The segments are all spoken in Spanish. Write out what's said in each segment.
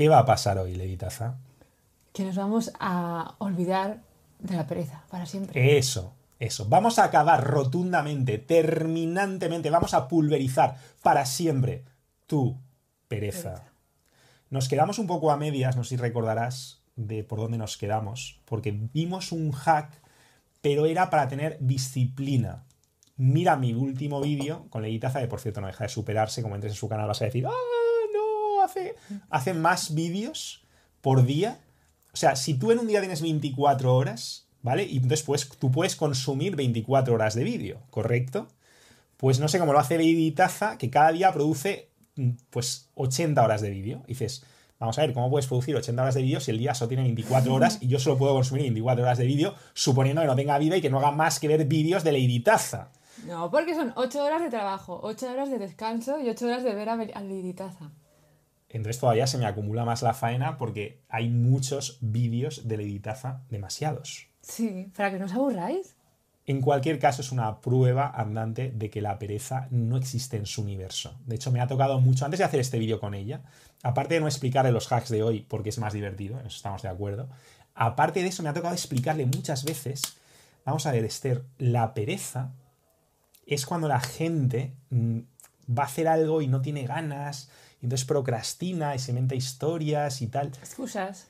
¿Qué va a pasar hoy, Levitaza? Que nos vamos a olvidar de la pereza para siempre. Eso, eso. Vamos a acabar rotundamente, terminantemente, vamos a pulverizar para siempre tu pereza. Pereza. Nos quedamos un poco a medias, no sé si recordarás de por dónde nos quedamos, porque vimos un hack, pero era para tener disciplina. Mira mi último vídeo con Leguitaza, que por cierto no deja de superarse, como entres en su canal vas a decir, ¡ah! Hace, más vídeos por día. O sea, si tú en un día tienes 24 horas, ¿vale? Y pues, tú puedes consumir 24 horas de vídeo, ¿correcto? Pues no sé cómo lo hace Leguitaza, que cada día produce mm, pues 80 horas de vídeo. Dices, vamos a ver, ¿cómo puedes producir 80 horas de vídeo si el día solo tiene 24 horas y yo solo puedo consumir 24 horas de vídeo, suponiendo que no tenga vida y que no haga más que ver vídeos de Leguitaza? No, porque son 8 horas de trabajo, 8 horas de descanso y 8 horas de ver a, Bel- a Liditaza. Entonces todavía se me acumula más la faena porque hay muchos vídeos de Leguitaza, demasiados. Sí, para que no os aburráis. En cualquier caso, es una prueba andante de que la pereza no existe en su universo. De hecho, me ha tocado mucho, antes de hacer este vídeo con ella, aparte de no explicarle los hacks de hoy, porque es más divertido, en eso estamos de acuerdo, aparte de eso, me ha tocado explicarle muchas veces, vamos a ver, Esther, la pereza es cuando la gente mm, va a hacer algo y no tiene ganas, y entonces procrastina y se inventa historias y tal. Excusas.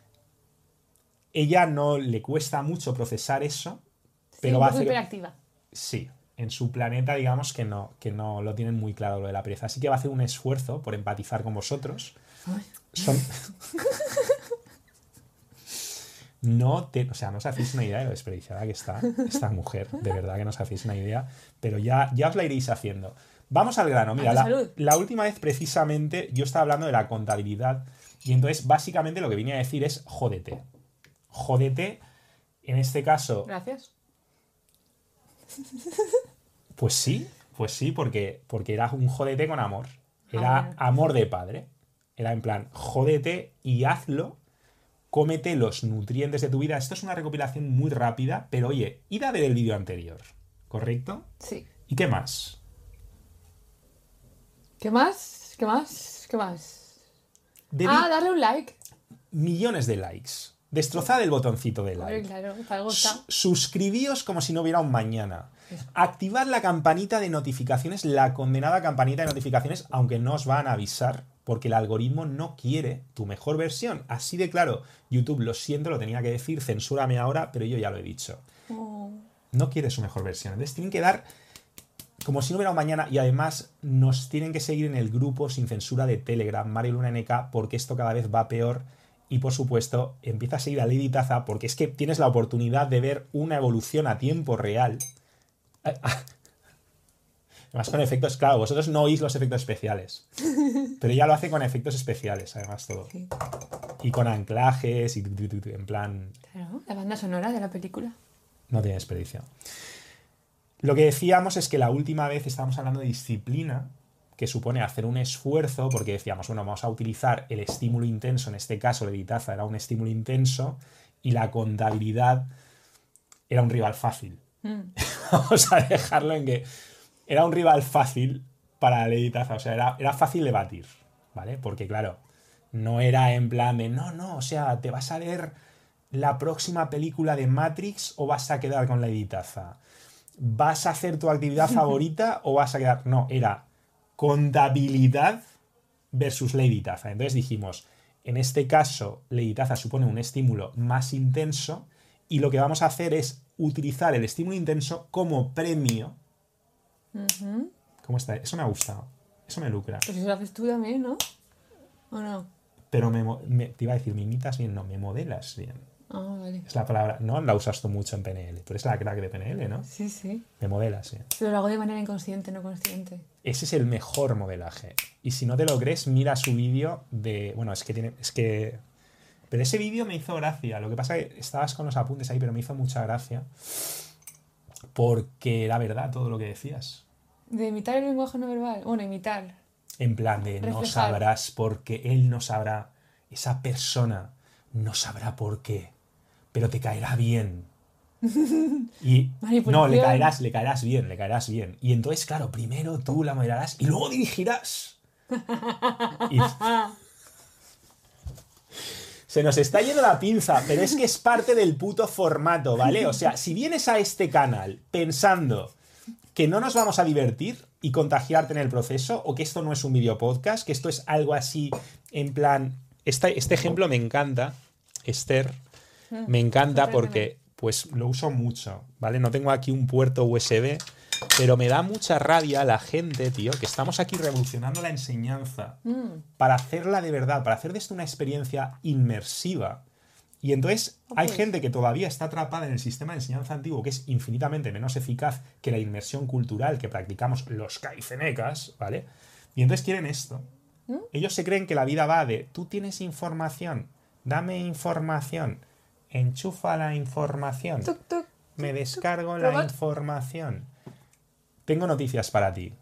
Ella no le cuesta mucho procesar eso, Sí, pero va a hacer... hiperactiva. Sí, en su planeta digamos que no, que no lo tienen muy claro lo de la pereza. Así que va a hacer un esfuerzo por empatizar con vosotros. Ay. Son... No te, o sea, no os hacéis una idea de lo desperdiciada que está esta mujer, de verdad que no os hacéis una idea, pero ya, ya os la iréis haciendo. Vamos al grano, mira, la, última vez precisamente yo estaba hablando de la contabilidad y entonces básicamente lo que venía a decir es jódete. Jódete, en este caso, Gracias. Pues sí, pues sí, porque, porque era un jódete con amor. Era Ah, amor de padre. Era en plan, jódete y hazlo, cómete los nutrientes de tu vida. Esto es una recopilación muy rápida, pero oye, id a ver el vídeo anterior, ¿correcto? Sí. ¿Y qué más? ¿Qué más? ¿Qué más? ¿Qué más? Ah, darle un like. millones de likes. Destrozad el botoncito de like. claro, para Suscribíos como si no hubiera un mañana. Activad la campanita de notificaciones, la condenada campanita de notificaciones, aunque no os van a avisar, porque el algoritmo no quiere tu mejor versión. Así de claro, YouTube, lo siento, lo tenía que decir, censúrame ahora, pero yo ya lo he dicho. Oh. No quiere su mejor versión. Entonces tienen que dar como si no hubiera un mañana y además nos tienen que seguir en el grupo sin censura de Telegram, Mario Luna NK, porque esto cada vez va peor. Y por supuesto, empieza a seguir a Lady Taza porque es que tienes la oportunidad de ver una evolución a tiempo real. Además con efectos, claro, vosotros no oís los efectos especiales. Pero ella lo hace con efectos especiales, además todo. Sí. Y con anclajes y en plan Claro, la banda sonora de la película. no tiene desperdicio. Lo que decíamos es que la última vez estábamos hablando de disciplina, que supone hacer un esfuerzo, porque decíamos, bueno, vamos a utilizar el estímulo intenso, en este caso la editaza era un estímulo intenso, y la contabilidad era un rival fácil. Mm. vamos a dejarlo en que era un rival fácil para la editaza, o sea, era, era fácil de batir, ¿vale? Porque claro, no era en plan de, no, no, o sea, te vas a ver la próxima película de Matrix o vas a quedar con la editaza. ¿Vas a hacer tu actividad favorita o vas a quedar...? No, era contabilidad versus Lady Taza. Entonces dijimos, en este caso, Lady Taza supone un estímulo más intenso y lo que vamos a hacer es utilizar el estímulo intenso como premio. ¿Cómo está? Eso me ha gustado. Eso me lucra. Pues eso lo haces tú también, ¿no? ¿O no? Pero me- te iba a decir, me imitas bien, no, me modelas bien. Ah, vale. Es la palabra, no la usas tú mucho en PNL. Tú eres la crack de PNL, ¿no? Sí, sí. Me modelas bien. Pero lo hago de manera inconsciente, no consciente. Ese es el mejor modelaje. Y si no te lo crees, mira su vídeo de. Bueno, es que tiene. Es que. Pero ese vídeo me hizo gracia. Lo que pasa es que estabas con los apuntes ahí, pero me hizo mucha gracia. Porque era verdad todo lo que decías. De imitar el lenguaje no verbal. Bueno, imitar. En plan de no sabrás porque él no sabrá. Esa persona no sabrá por qué. Pero te caerá bien. Y no, le caerás, le caerás bien, le caerás bien. Y entonces, claro, primero tú la modelarás y luego dirigirás. Y- Se nos está yendo la pinza, pero es que es parte del puto formato, ¿vale? O sea, si vienes a este canal pensando que no nos vamos a divertir y contagiarte en el proceso, o que esto no es un video podcast, que esto es algo así en plan. Este, este ejemplo me encanta, Esther, me encanta porque pues lo uso mucho, ¿vale? No tengo aquí un puerto USB, pero me da mucha rabia la gente, tío, que estamos aquí revolucionando la enseñanza para hacerla de verdad, para hacer de esto una experiencia inmersiva. Y entonces hay gente que todavía está atrapada en el sistema de enseñanza antiguo, que es infinitamente menos eficaz que la inmersión cultural que practicamos los caifenecas, ¿vale? Y entonces quieren esto. Ellos se creen que la vida va de, tú tienes información, dame información, enchufa la información, Tuc, tuc. me descargo la Robot. información. Tengo noticias para ti.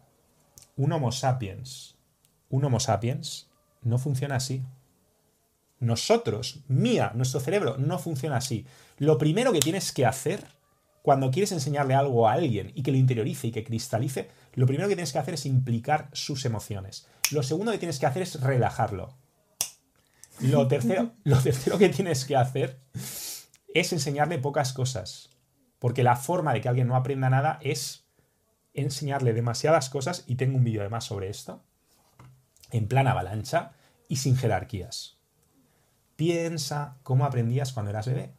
Un Homo sapiens, un Homo sapiens no funciona así. Nosotros, mía, nuestro cerebro no funciona así. Lo primero que tienes que hacer cuando quieres enseñarle algo a alguien y que lo interiorice y que cristalice, lo primero que tienes que hacer es implicar sus emociones. Lo segundo que tienes que hacer es relajarlo. Lo tercero, lo tercero que tienes que hacer es enseñarle pocas cosas. Porque la forma de que alguien no aprenda nada es enseñarle demasiadas cosas, y tengo un vídeo además sobre esto, en plan avalancha y sin jerarquías. Piensa cómo aprendías cuando eras bebé.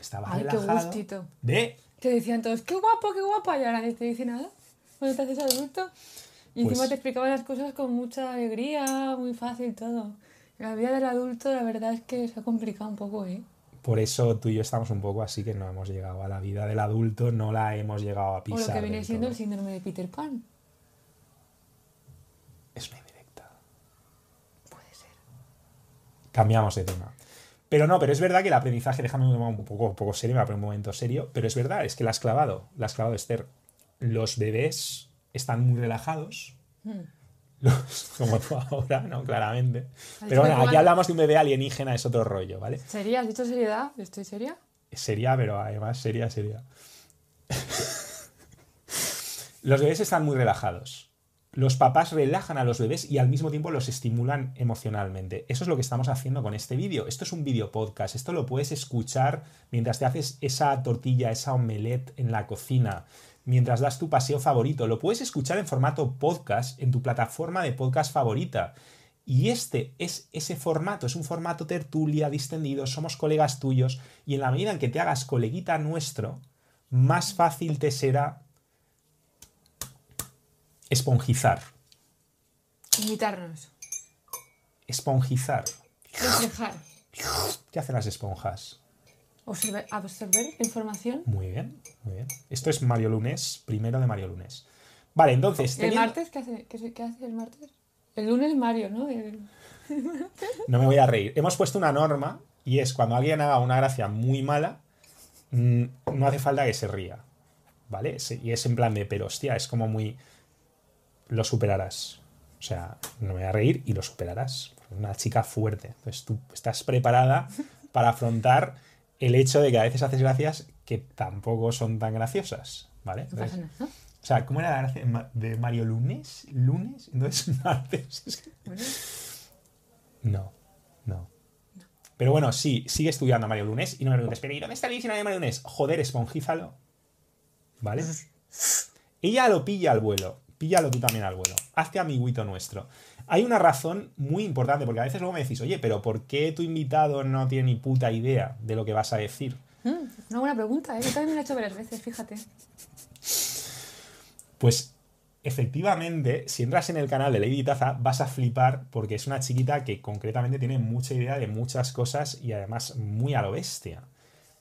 Estabas Ay, qué relajado. gustito. De Te decían todos, qué guapo, qué guapa, y ahora nadie te dice nada. Cuando te haces adulto. Y encima Pues- te explicaban las cosas con mucha alegría, muy fácil todo. La vida del adulto, la verdad es que se ha complicado un poco, ¿eh? Por eso tú y yo estamos un poco así que no hemos llegado a la vida del adulto, no la hemos llegado a O pisar. lo que viene siendo todo. el síndrome de Peter Pan. Es una indirecta. Puede ser. Cambiamos de tema. Pero no, pero es verdad que el aprendizaje, déjame un poco, un poco serio, me voy a poner un momento serio, pero es verdad, es que la has clavado, la has clavado Esther. Los bebés están muy relajados, Hmm. como tú ahora, ¿no? Claramente. Pero bueno, aquí hablamos de un bebé alienígena, es otro rollo, ¿vale? ¿Sería? ¿Has dicho seriedad? ¿Estoy seria? Sería, pero además sería, sería. los bebés están muy relajados. Los papás relajan a los bebés y al mismo tiempo los estimulan emocionalmente. Eso es lo que estamos haciendo con este vídeo. Esto es un vídeo podcast. Esto lo puedes escuchar mientras te haces esa tortilla, esa omelette en la cocina, mientras das tu paseo favorito. Lo puedes escuchar en formato podcast en tu plataforma de podcast favorita. Y este es ese formato, es un formato tertulia, distendido, somos colegas tuyos y en la medida en que te hagas coleguita nuestro, más fácil te será esponjizar. Imitarnos. Esponjizar. Reflejar. ¿Qué hacen las esponjas? Observar, absorber información. Muy bien, muy bien. Esto es Mario Lunes, primero de Mario Lunes. Vale, entonces... ¿Y el martes? ¿Qué hace, qué, hace el martes? El lunes Mario, ¿no? El- No me voy a reír. Hemos puesto una norma y es cuando alguien haga una gracia muy mala, mm, no hace falta que se ría. ¿Vale? Y es en plan de, pero hostia, es como muy. Lo superarás. O sea, no me voy a reír y lo superarás. Una chica fuerte. Entonces tú estás preparada para afrontar el hecho de que a veces haces gracias que tampoco son tan graciosas. ¿Vale? No pasa Entonces, nada, ¿no? o sea, ¿cómo era la gracia de Ma- de Mario Lunes? ¿Lunes? Entonces, martes. No, no. Pero bueno, sí, sigue estudiando Mario Lunes y no me preguntes, pero ¿y dónde está el diccionario de Mario Lunes? Joder, esponjízalo. ¿Vale? Ella lo pilla al vuelo. Píllalo tú también al vuelo. Hazte amiguito nuestro. Hay una razón muy importante, porque a veces luego me decís, oye, pero ¿por qué tu invitado no tiene ni puta idea de lo que vas a decir? Mm, una buena pregunta, ¿eh? Yo también me la he hecho varias veces, fíjate. Pues efectivamente, si entras en el canal de Lady Taza, vas a flipar porque es una chiquita que concretamente tiene mucha idea de muchas cosas y además muy a lo bestia.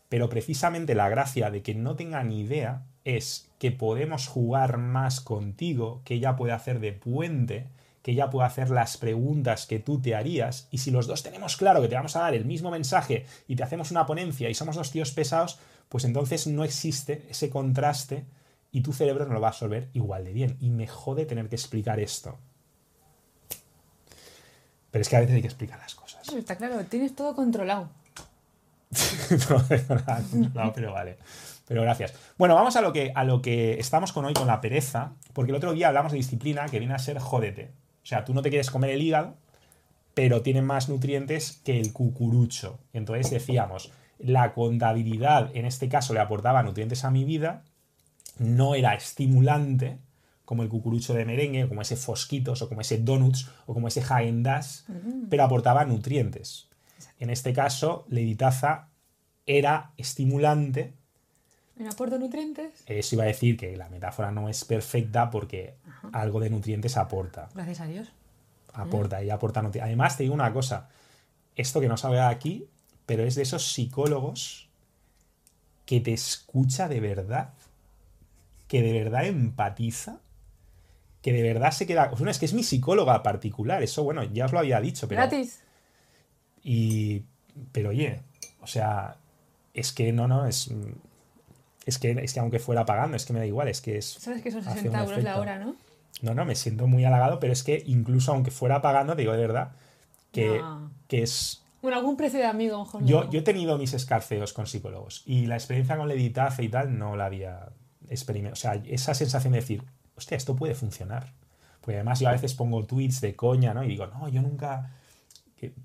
Pero precisamente la gracia de que no tenga ni idea es que podemos jugar más contigo, que ella puede hacer de puente, que ella puede hacer las preguntas que tú te harías, y si los dos tenemos claro que te vamos a dar el mismo mensaje y te hacemos una ponencia y somos dos tíos pesados, pues entonces no existe ese contraste y tu cerebro no lo va a absorber igual de bien. Y me jode tener que explicar esto. Pero es que a veces hay que explicar las cosas. Pero está claro, tienes todo controlado. no tengo nada controlado, pero vale. Pero gracias. Bueno, vamos a lo que, a lo que estamos con hoy, con la pereza, porque el otro día hablamos de disciplina que viene a ser jódete. O sea, tú no te quieres comer el hígado, pero tienen más nutrientes que el cucurucho. Entonces decíamos, la contabilidad en este caso le aportaba nutrientes a mi vida, no era estimulante como el cucurucho de merengue, como ese fosquitos, o como ese donuts, o como ese Häagen pero aportaba nutrientes. En este caso, Leiditaza era estimulante. ¿En aporta nutrientes? Eso iba a decir que la metáfora no es perfecta porque algo de nutrientes aporta. Gracias a Dios. Aporta y aporta nutrientes. Además, te digo una cosa. Esto que no de aquí, pero es de esos psicólogos que te escucha de verdad, que de verdad empatiza, que de verdad se queda. es que es mi psicóloga particular, eso, bueno, ya os lo había dicho, pero. Gratis. Y. Pero oye, o sea, es que no, no, es. Es que, es que aunque fuera pagando, es que me da igual, es que es. Sabes que son 60 euros la hora, ¿no? No, no, me siento muy halagado, pero es que incluso aunque fuera pagando, te digo de verdad, que, que es bueno, algún precio de amigo, mejor yo, yo he tenido mis escarceos con psicólogos y la experiencia con la editafe y tal no la había experimentado. O sea, esa sensación de decir, hostia, esto puede funcionar. Porque además yo a veces pongo tweets de coña, ¿no? Y digo, no, yo nunca.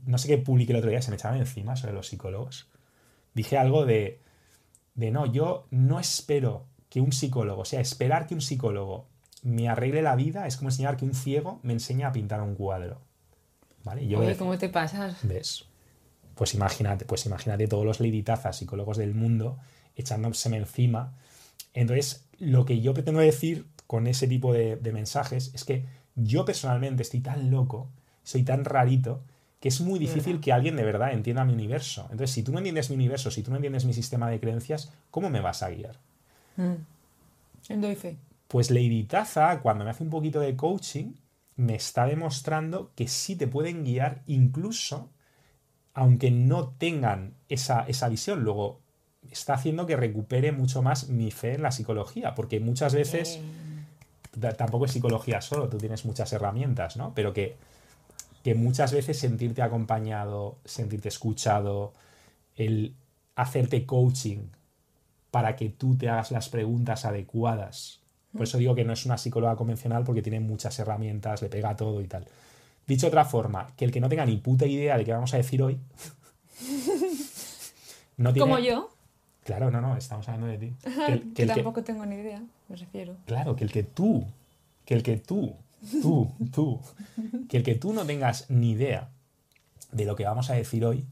No sé qué publiqué el otro día, se me echaban encima sobre los psicólogos. Dije algo de, de no, yo no espero que un psicólogo, o sea, esperar que un psicólogo me arregle la vida es como enseñar que un ciego me enseña a pintar un cuadro. ¿Vale? Yo Oye, ¿cómo te pasas? ¿Ves? pues imagínate, pues imagínate todos los leiditazas psicólogos del mundo echándose encima. Entonces, lo que yo pretendo decir con ese tipo de, mensajes es que yo personalmente estoy tan loco, soy tan rarito, que es muy difícil que alguien de verdad entienda mi universo. Entonces, si tú no entiendes mi universo, si tú no entiendes mi sistema de creencias, ¿cómo me vas a guiar? Mm. doy fe. Pues Lady Taza, cuando me hace un poquito de coaching, me está demostrando que sí te pueden guiar incluso aunque no tengan esa, visión, luego está haciendo que recupere mucho más mi fe en la psicología, porque muchas veces, tampoco es psicología solo, tú tienes muchas herramientas, ¿no? Pero que, que muchas veces sentirte acompañado, sentirte escuchado, el hacerte coaching para que tú te hagas las preguntas adecuadas. Por eso digo que no es una psicóloga convencional porque tiene muchas herramientas, le pega todo y tal. Dicho de otra forma, que el que no tenga ni puta idea de qué vamos a decir hoy. no tiene... Como yo. Claro, no, no, estamos hablando de ti. Que, tampoco tengo ni idea, me refiero. Claro, que el que tú, que el que tú, tú, tú, que el que tú no tengas ni idea de lo que vamos a decir hoy,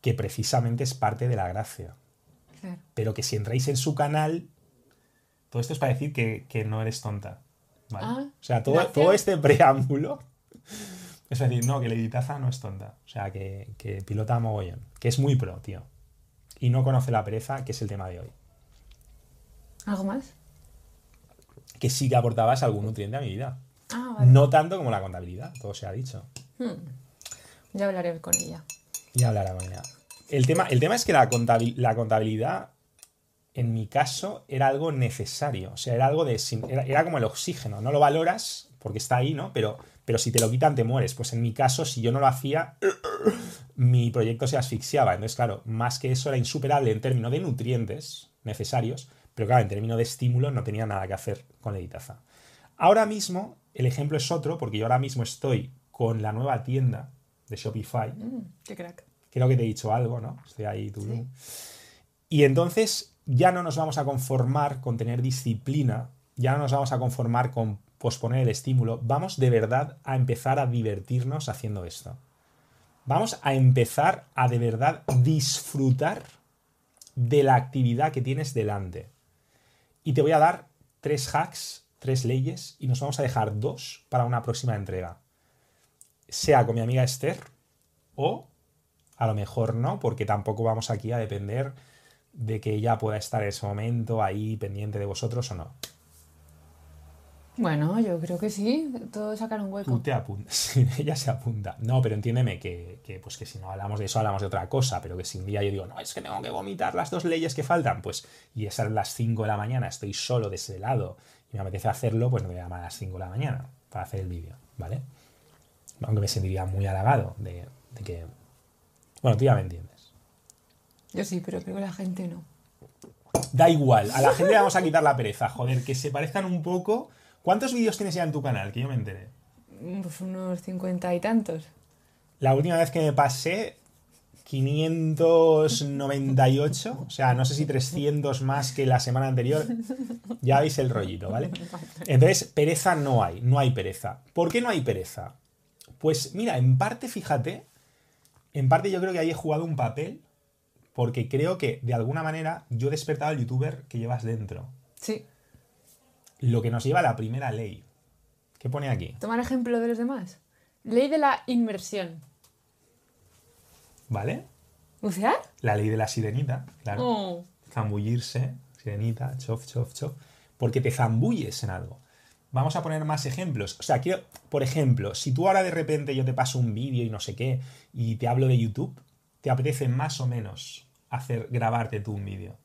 que precisamente es parte de la gracia. Pero que si entráis en su canal, todo esto es para decir que, no eres tonta. Ah, o sea, todo, todo este preámbulo es decir, no, que Lady Taza no es tonta. O sea, que, que pilota mogollón. Que es muy pro, tío. Y no conoce la pereza, que es el tema de hoy. ¿Algo más? Que sí que aportabas algún nutriente a mi vida. Ah, vale. No tanto como la contabilidad, todo se ha dicho. Hmm. Ya hablaré con ella. Ya hablará con ella. El tema, el tema es que la, contabilidad, en mi caso, era algo necesario. O sea, era algo de. Era, era, como el oxígeno. No lo valoras porque está ahí, ¿no? Pero pero si te lo quitan te mueres. Pues en mi caso, si yo no lo hacía, mi proyecto se asfixiaba. Entonces, claro, más que eso era insuperable en términos de nutrientes necesarios, pero claro, en términos de estímulo no tenía nada que hacer con la editaza. Ahora mismo, el ejemplo es otro, porque yo ahora mismo estoy con la nueva tienda de Shopify. Mm, qué crack. Creo que te he dicho algo, ¿no? Estoy ahí, tú. Y entonces ya no nos vamos a conformar con tener disciplina, ya no nos vamos a conformar con posponer el estímulo, vamos de verdad a empezar a divertirnos haciendo esto. Vamos a empezar a de verdad disfrutar de la actividad que tienes delante. Y te voy a dar tres hacks, tres leyes, y nos vamos a dejar dos para una próxima entrega. Sea con mi amiga Esther o a lo mejor no, porque tampoco vamos aquí a depender de que ella pueda estar en ese momento ahí pendiente de vosotros o no. Bueno, yo creo que sí, todo sacar un hueco. Tú te apuntas, ella se apunta. No, pero entiéndeme que, que, pues que si no hablamos de eso, hablamos de otra cosa, pero que si un día yo digo, no, es que tengo que vomitar las dos leyes que faltan, pues, y es a las 5 de la mañana, estoy solo de ese lado y me apetece hacerlo, pues me voy a llamar a las 5 de la mañana para hacer el vídeo, ¿vale? Aunque me sentiría muy halagado de, de que... Bueno, tú ya me entiendes. Yo sí, pero creo que la gente no. Da igual, a la gente le vamos a quitar la pereza, joder, que se parezcan un poco ¿Cuántos vídeos tienes ya en tu canal? Que yo me enteré. Pues unos cincuenta y tantos. La última vez que me pasé, 598, o sea, no sé si 300 más que la semana anterior. Ya veis el rollito, ¿vale? Entonces, pereza no hay, no hay pereza. ¿Por qué no hay pereza? Pues mira, en parte, fíjate, en parte yo creo que ahí he jugado un papel porque creo que de alguna manera yo he despertado al youtuber que llevas dentro. Sí. Lo que nos lleva a la primera ley. ¿Qué pone aquí? Tomar ejemplo de los demás. Ley de la inmersión. ¿Vale? ¿Bucear? La ley de la sirenita, claro. Oh. Zambullirse, sirenita, chof, chof, chof. Porque te zambulles en algo. Vamos a poner más ejemplos. O sea, quiero, por ejemplo, si tú ahora de repente yo te paso un vídeo y no sé qué, y te hablo de YouTube, ¿te apetece más o menos hacer grabarte tú un vídeo?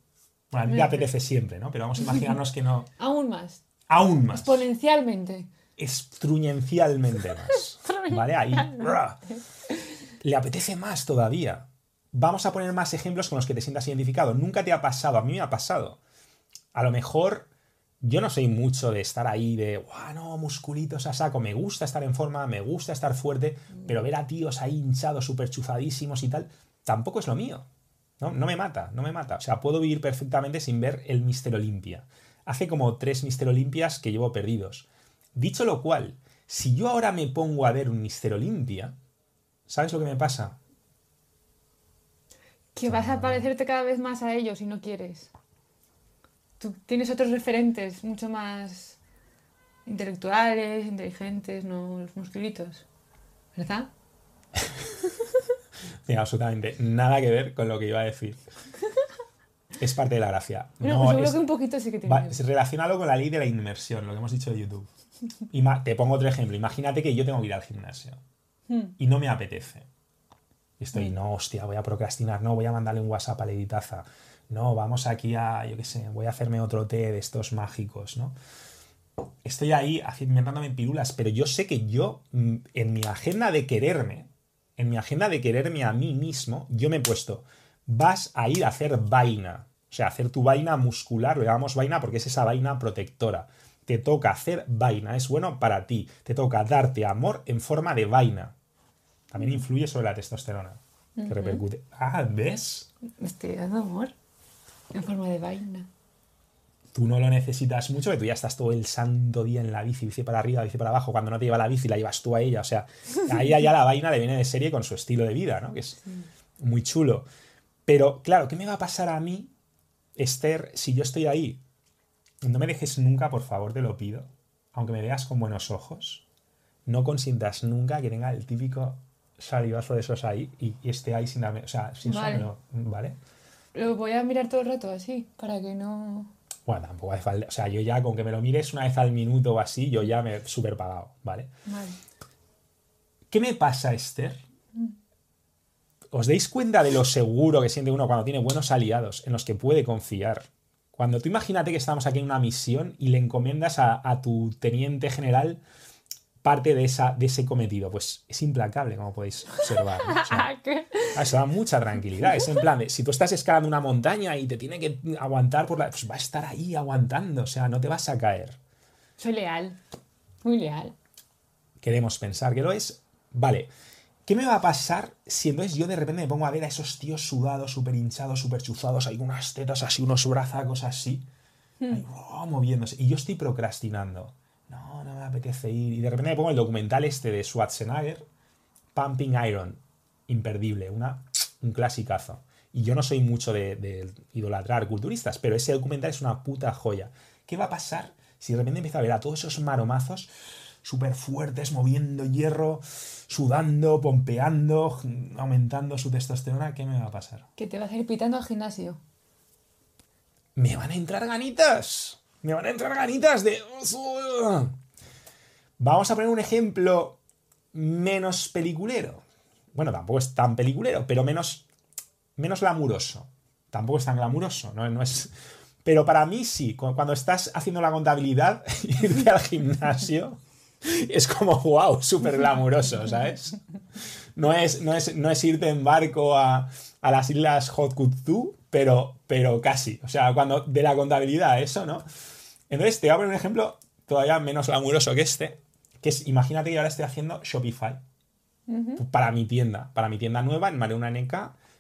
Bueno, a mí me apetece siempre, ¿no? Pero vamos a imaginarnos que no. Aún más. Aún más. Exponencialmente. Estruñencialmente más. ¿Vale? Ahí. Le apetece más todavía. Vamos a poner más ejemplos con los que te sientas identificado. Nunca te ha pasado, a mí me ha pasado. A lo mejor yo no soy mucho de estar ahí de, guau, no, musculitos a saco. Me gusta estar en forma, me gusta estar fuerte, pero ver a tíos ahí hinchados, súper chufadísimos y tal, tampoco es lo mío. ¿No? no me mata, no me mata. O sea, puedo vivir perfectamente sin ver el Mister Olimpia. Hace como tres Mister Olimpias que llevo perdidos. Dicho lo cual, si yo ahora me pongo a ver un Mister Olimpia, ¿sabes lo que me pasa? Que vas a parecerte cada vez más a ellos y no quieres. Tú tienes otros referentes mucho más intelectuales, inteligentes, no los musculitos. ¿Verdad? Tiene absolutamente nada que ver con lo que iba a decir. Es parte de la gracia. No, No, seguro es- que un poquito sí que tiene. va- relacionalo con la ley de la inmersión, lo que hemos dicho de YouTube. Ima- te pongo otro ejemplo. Imagínate que yo tengo que ir al gimnasio Hmm. y no me apetece. Y estoy, no, hostia, voy a procrastinar, no, voy a mandarle un WhatsApp a Lady Taza. No, vamos aquí a, yo qué sé, voy a hacerme otro té de estos mágicos, ¿no? Estoy ahí inventándome pirulas, pero yo sé que yo, mm, en mi agenda de quererme, en mi agenda de quererme a mí mismo, yo me he puesto, vas a ir a hacer vaina. O sea, hacer tu vaina muscular, lo llamamos vaina porque es esa vaina protectora. Te toca hacer vaina, es bueno para ti. Te toca darte amor en forma de vaina. También influye sobre la testosterona, que repercute. Ah, ¿ves? Me estoy dando amor. En forma de vaina. Tú no lo necesitas mucho, que tú ya estás todo el santo día en la bici, bici para arriba, bici para abajo. Cuando no te lleva la bici, la llevas tú a ella. O sea, ahí ya la vaina le viene de serie con su estilo de vida, ¿no? Que es muy chulo. Pero, claro, ¿qué me va a pasar a mí, Esther, si yo estoy ahí? No me dejes nunca, por favor, te lo pido, aunque me veas con buenos ojos, no consientas nunca que tenga el típico salivazo de esos ahí y, y esté ahí sin darme, o sea, sin Vale. ¿vale? Lo voy a mirar todo el rato así, para que no. Bueno, tampoco hace falta, o sea, yo ya con que me lo mires una vez al minuto o así, yo ya me he súper pagado, ¿vale? Vale. ¿Qué me pasa, Esther? ¿Os dais cuenta de lo seguro que siente uno cuando tiene buenos aliados en los que puede confiar? Cuando tú imagínate que estamos aquí en una misión y le encomiendas a, a tu teniente general parte de, esa, de ese cometido, pues es implacable, como podéis observar. O sea, ¿Qué? Eso da mucha tranquilidad. Es en plan de, si tú estás escalando una montaña y te tiene que aguantar por la... Pues va a estar ahí aguantando, o sea, no te vas a caer. Soy leal. Muy leal. Queremos pensar que lo es. Vale. ¿Qué me va a pasar si entonces yo de repente me pongo a ver a esos tíos sudados, súper hinchados, súper chuzados, hay unas tetas así, unos brazacos así, ahí, oh, moviéndose, y yo estoy procrastinando? No, no me apetece ir. Y de repente me pongo el documental este de Schwarzenegger, Pumping Iron, imperdible, una, un clasicazo. Y yo no soy mucho de, de idolatrar culturistas, pero ese documental es una puta joya. ¿Qué va a pasar si de repente empiezo a ver a todos esos maromazos súper fuertes, moviendo hierro, sudando, pompeando, aumentando su testosterona? ¿Qué me va a pasar? Que te vas a ir pitando al gimnasio. me van a entrar ganitas. Me van a entrar ganitas de... Vamos a poner un ejemplo menos peliculero. Bueno, tampoco es tan peliculero, pero menos, menos glamuroso. Tampoco es tan glamuroso, ¿no? no es... Pero para mí sí, cu- cuando estás haciendo la contabilidad, irte al gimnasio es como, wow, súper glamuroso, ¿sabes? No es, no, es, no es irte en barco a, a las islas Hot Kutzu, pero, pero casi. O sea, cuando de la contabilidad eso, ¿no? Entonces te voy a poner un ejemplo todavía menos glamuroso que este, que es, imagínate que ahora estoy haciendo Shopify. para mi tienda, para mi tienda nueva en Mare una NK,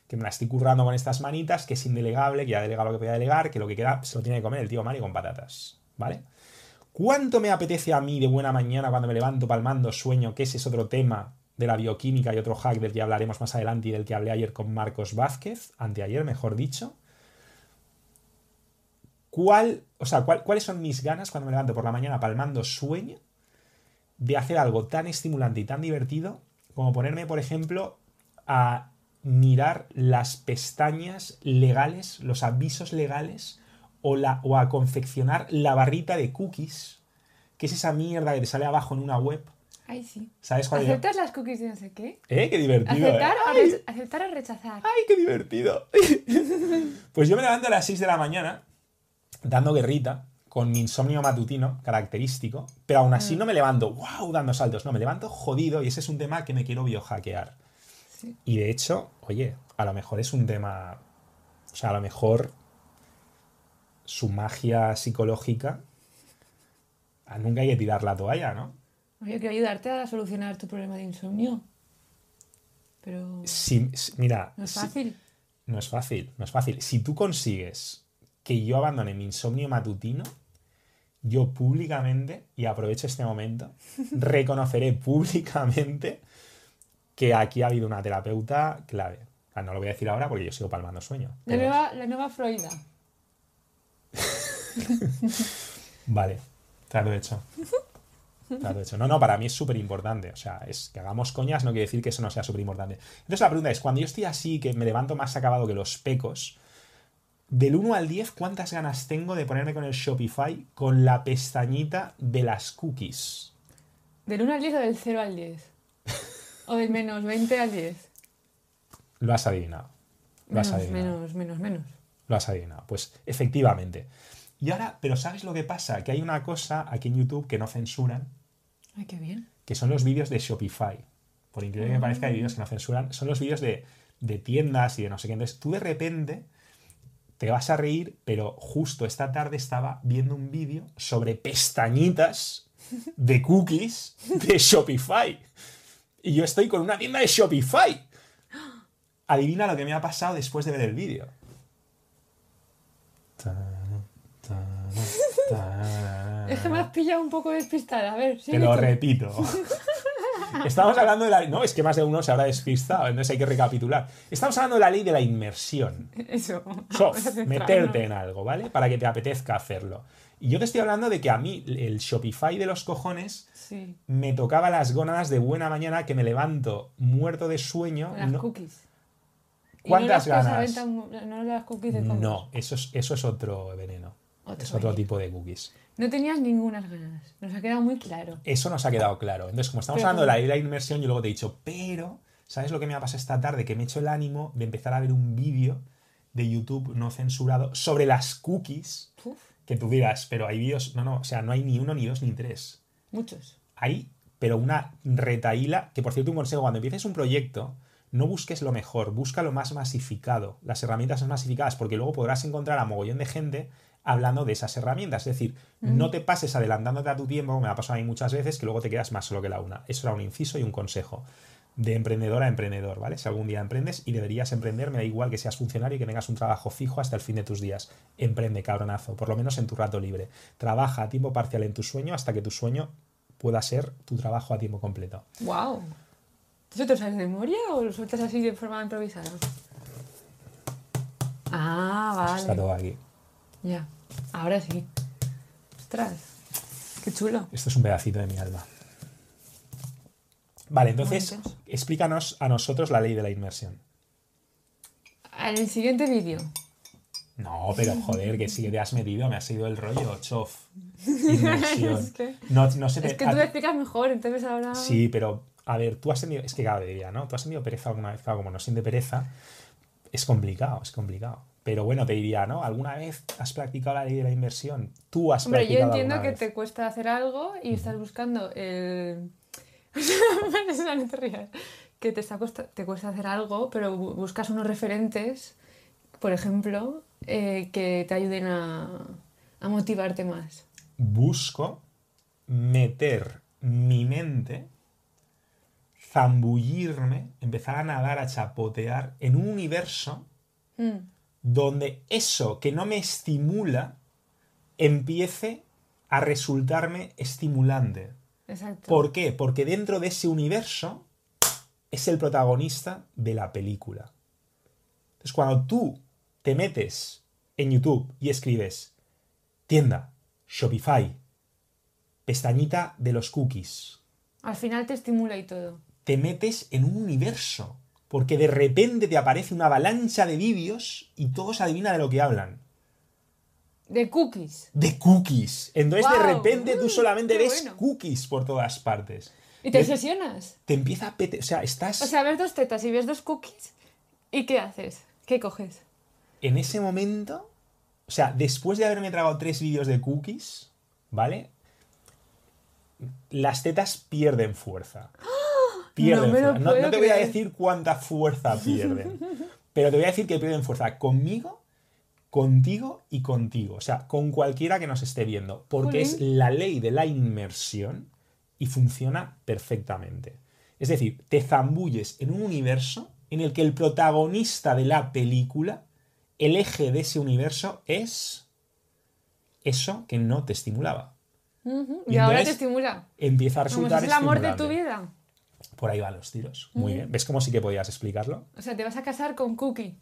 que me la estoy currando con estas manitas, que es indelegable, que ya delega lo que podía delegar, que lo que queda se lo tiene que comer el tío Mario con patatas, ¿vale? ¿Cuánto me apetece a mí de buena mañana cuando me levanto palmando sueño, que ese es otro tema de la bioquímica y otro hack del que hablaremos más adelante y del que hablé ayer con Marcos Vázquez, anteayer, mejor dicho? ¿Cuál, o sea, ¿Cuáles son mis ganas cuando me levanto por la mañana palmando sueño de hacer algo tan estimulante y tan divertido como ponerme, por ejemplo, a mirar las pestañas legales, los avisos legales o, la, o a confeccionar la barrita de cookies, que es esa mierda que te sale abajo en una web. Ay, sí. ¿Sabes cuál ¿Aceptas las cookies de no sé qué? ¿Eh? Qué divertido. ¿Aceptar, ¿eh? o, ¿Aceptar o rechazar? ¡Ay, qué divertido! pues yo me levanto a las 6 de la mañana dando guerrita con mi insomnio matutino característico, pero aún así mm. no me levanto, wow, dando saltos, no, me levanto jodido y ese es un tema que me quiero biohackear. Y de hecho, oye, a lo mejor es un tema, o sea, a lo mejor su magia psicológica, nunca hay que tirar la toalla, ¿no? Oye, quiero ayudarte a solucionar tu problema de insomnio. Pero... Sí, mira... No es fácil. no es fácil, no es fácil. Si tú consigues que yo abandone mi insomnio matutino, yo públicamente, y aprovecho este momento, reconoceré públicamente que aquí ha habido una terapeuta clave. no lo voy a decir ahora porque yo sigo palmando sueño. La, nueva, la nueva Freud. vale, he hecho. Te hecho. No, no, para mí es súper importante. O sea, es que hagamos coñas no quiere decir que eso no sea súper importante. Entonces la pregunta es, cuando yo estoy así, que me levanto más acabado que los pecos, del 1 al 10, ¿cuántas ganas tengo de ponerme con el Shopify con la pestañita de las cookies? ¿Del 1 al 10 o del 0 al 10? ¿O del menos 20 al 10? Lo has adivinado. Lo menos, has adivinado. Menos, menos, menos. Lo has adivinado. Pues efectivamente. Y ahora, pero ¿sabes lo que pasa? Que hay una cosa aquí en YouTube que no censuran. Ay, qué bien. Que son los vídeos de Shopify. Por increíble que me parezca, hay vídeos que no censuran. Son los vídeos de, de tiendas y de no sé qué. Entonces, tú de repente te vas a reír, pero justo esta tarde estaba viendo un vídeo sobre pestañitas de cookies de Shopify. Y yo estoy con una tienda de Shopify. Adivina lo que me ha pasado después de ver el vídeo. Es que me has pillado un poco despistada. A ver, Te lo repito. Estamos hablando de la. No, es que más de uno se habrá despistado, entonces hay que recapitular. Estamos hablando de la ley de la inmersión. Eso. Soft, meterte en algo, ¿vale? Para que te apetezca hacerlo. Y yo te estoy hablando de que a mí el Shopify de los cojones me tocaba las gónadas de buena mañana que me levanto muerto de sueño. Las cookies. ¿Cuántas ganas? no las cookies de No, eso es, eso es otro veneno. es otro tipo de cookies. No tenías ninguna ganas. Nos ha quedado muy claro. Eso nos ha quedado claro. Entonces, como estamos hablando de la, de la inmersión, yo luego te he dicho, pero, ¿sabes lo que me ha pasado esta tarde? Que me he hecho el ánimo de empezar a ver un vídeo de YouTube no censurado sobre las cookies. Que tú dirás, pero hay vídeos. No, no, o sea, no hay ni uno, ni dos, ni tres. Muchos. Hay, pero una retaíla. Que por cierto, un consejo, cuando empieces un proyecto, no busques lo mejor, busca lo más masificado, las herramientas más masificadas, porque luego podrás encontrar a mogollón de gente hablando de esas herramientas. Es decir, no te pases adelantándote a tu tiempo, me ha pasado a mí muchas veces, que luego te quedas más solo que la una. Eso era un inciso y un consejo de emprendedor a emprendedor, ¿vale? Si algún día emprendes y deberías emprender, me da igual que seas funcionario y que tengas un trabajo fijo hasta el fin de tus días. Emprende, cabronazo, por lo menos en tu rato libre. Trabaja a tiempo parcial en tu sueño hasta que tu sueño pueda ser tu trabajo a tiempo completo. ¡Wow! ¿Eso te lo sabes de memoria o lo sueltas así de forma improvisada? Ah, vale. Está todo aquí. Ya, ahora sí. Ostras, qué chulo. Esto es un pedacito de mi alma. Vale, entonces, explícanos a nosotros la ley de la inmersión. En el siguiente vídeo. No, pero joder, que que te has metido, me ha sido el rollo, chof. Inmersión. es que, no, no sé, es que tú lo explicas mejor, entonces ahora. Sí, pero a ver, tú has tenido, es que cada día, ¿no? Tú has tenido pereza alguna vez, claro, como no siente pereza, es complicado, es complicado. Pero bueno, te diría, ¿no? ¿Alguna vez has practicado la ley de la inversión? Tú has Hombre, practicado. yo entiendo que te cuesta hacer algo y estás buscando el no te rías. Que te, te cuesta hacer algo, pero buscas unos referentes, por ejemplo, eh, que te ayuden a, a motivarte más. Busco meter mi mente zambullirme, empezar a nadar, a chapotear en un universo Mm. Donde eso que no me estimula empiece a resultarme estimulante. Exacto. ¿Por qué? Porque dentro de ese universo es el protagonista de la película. Entonces, cuando tú te metes en YouTube y escribes tienda, Shopify, pestañita de los cookies, Al final te estimula y todo. te metes en un universo. Porque de repente te aparece una avalancha de vídeos y todos adivinan de lo que hablan. De cookies. De cookies. Entonces de repente tú solamente ves bueno. cookies por todas partes. Y te obsesionas. te empieza a pete... O sea, estás O sea, ves dos tetas y ves dos cookies. ¿Y qué haces? ¿Qué coges? en ese momento... O sea, después de haberme tragado tres vídeos de cookies, ¿vale? Las tetas pierden fuerza. Pierden No fuerza. No, te voy a decir cuánta fuerza pierden. pero te voy a decir que pierden fuerza conmigo, contigo y contigo. O sea, con cualquiera que nos esté viendo. Porque es la ley de la inmersión y funciona perfectamente. Es decir, te zambulles en un universo en el que el protagonista de la película, el eje de ese universo es eso que no te estimulaba. Y Y, ahora te estimula. Empieza a Como resultar es el amor de tu vida. Por ahí van los tiros. Muy bien. ¿Ves cómo sí que podías explicarlo? O sea, te vas a casar con Cookie.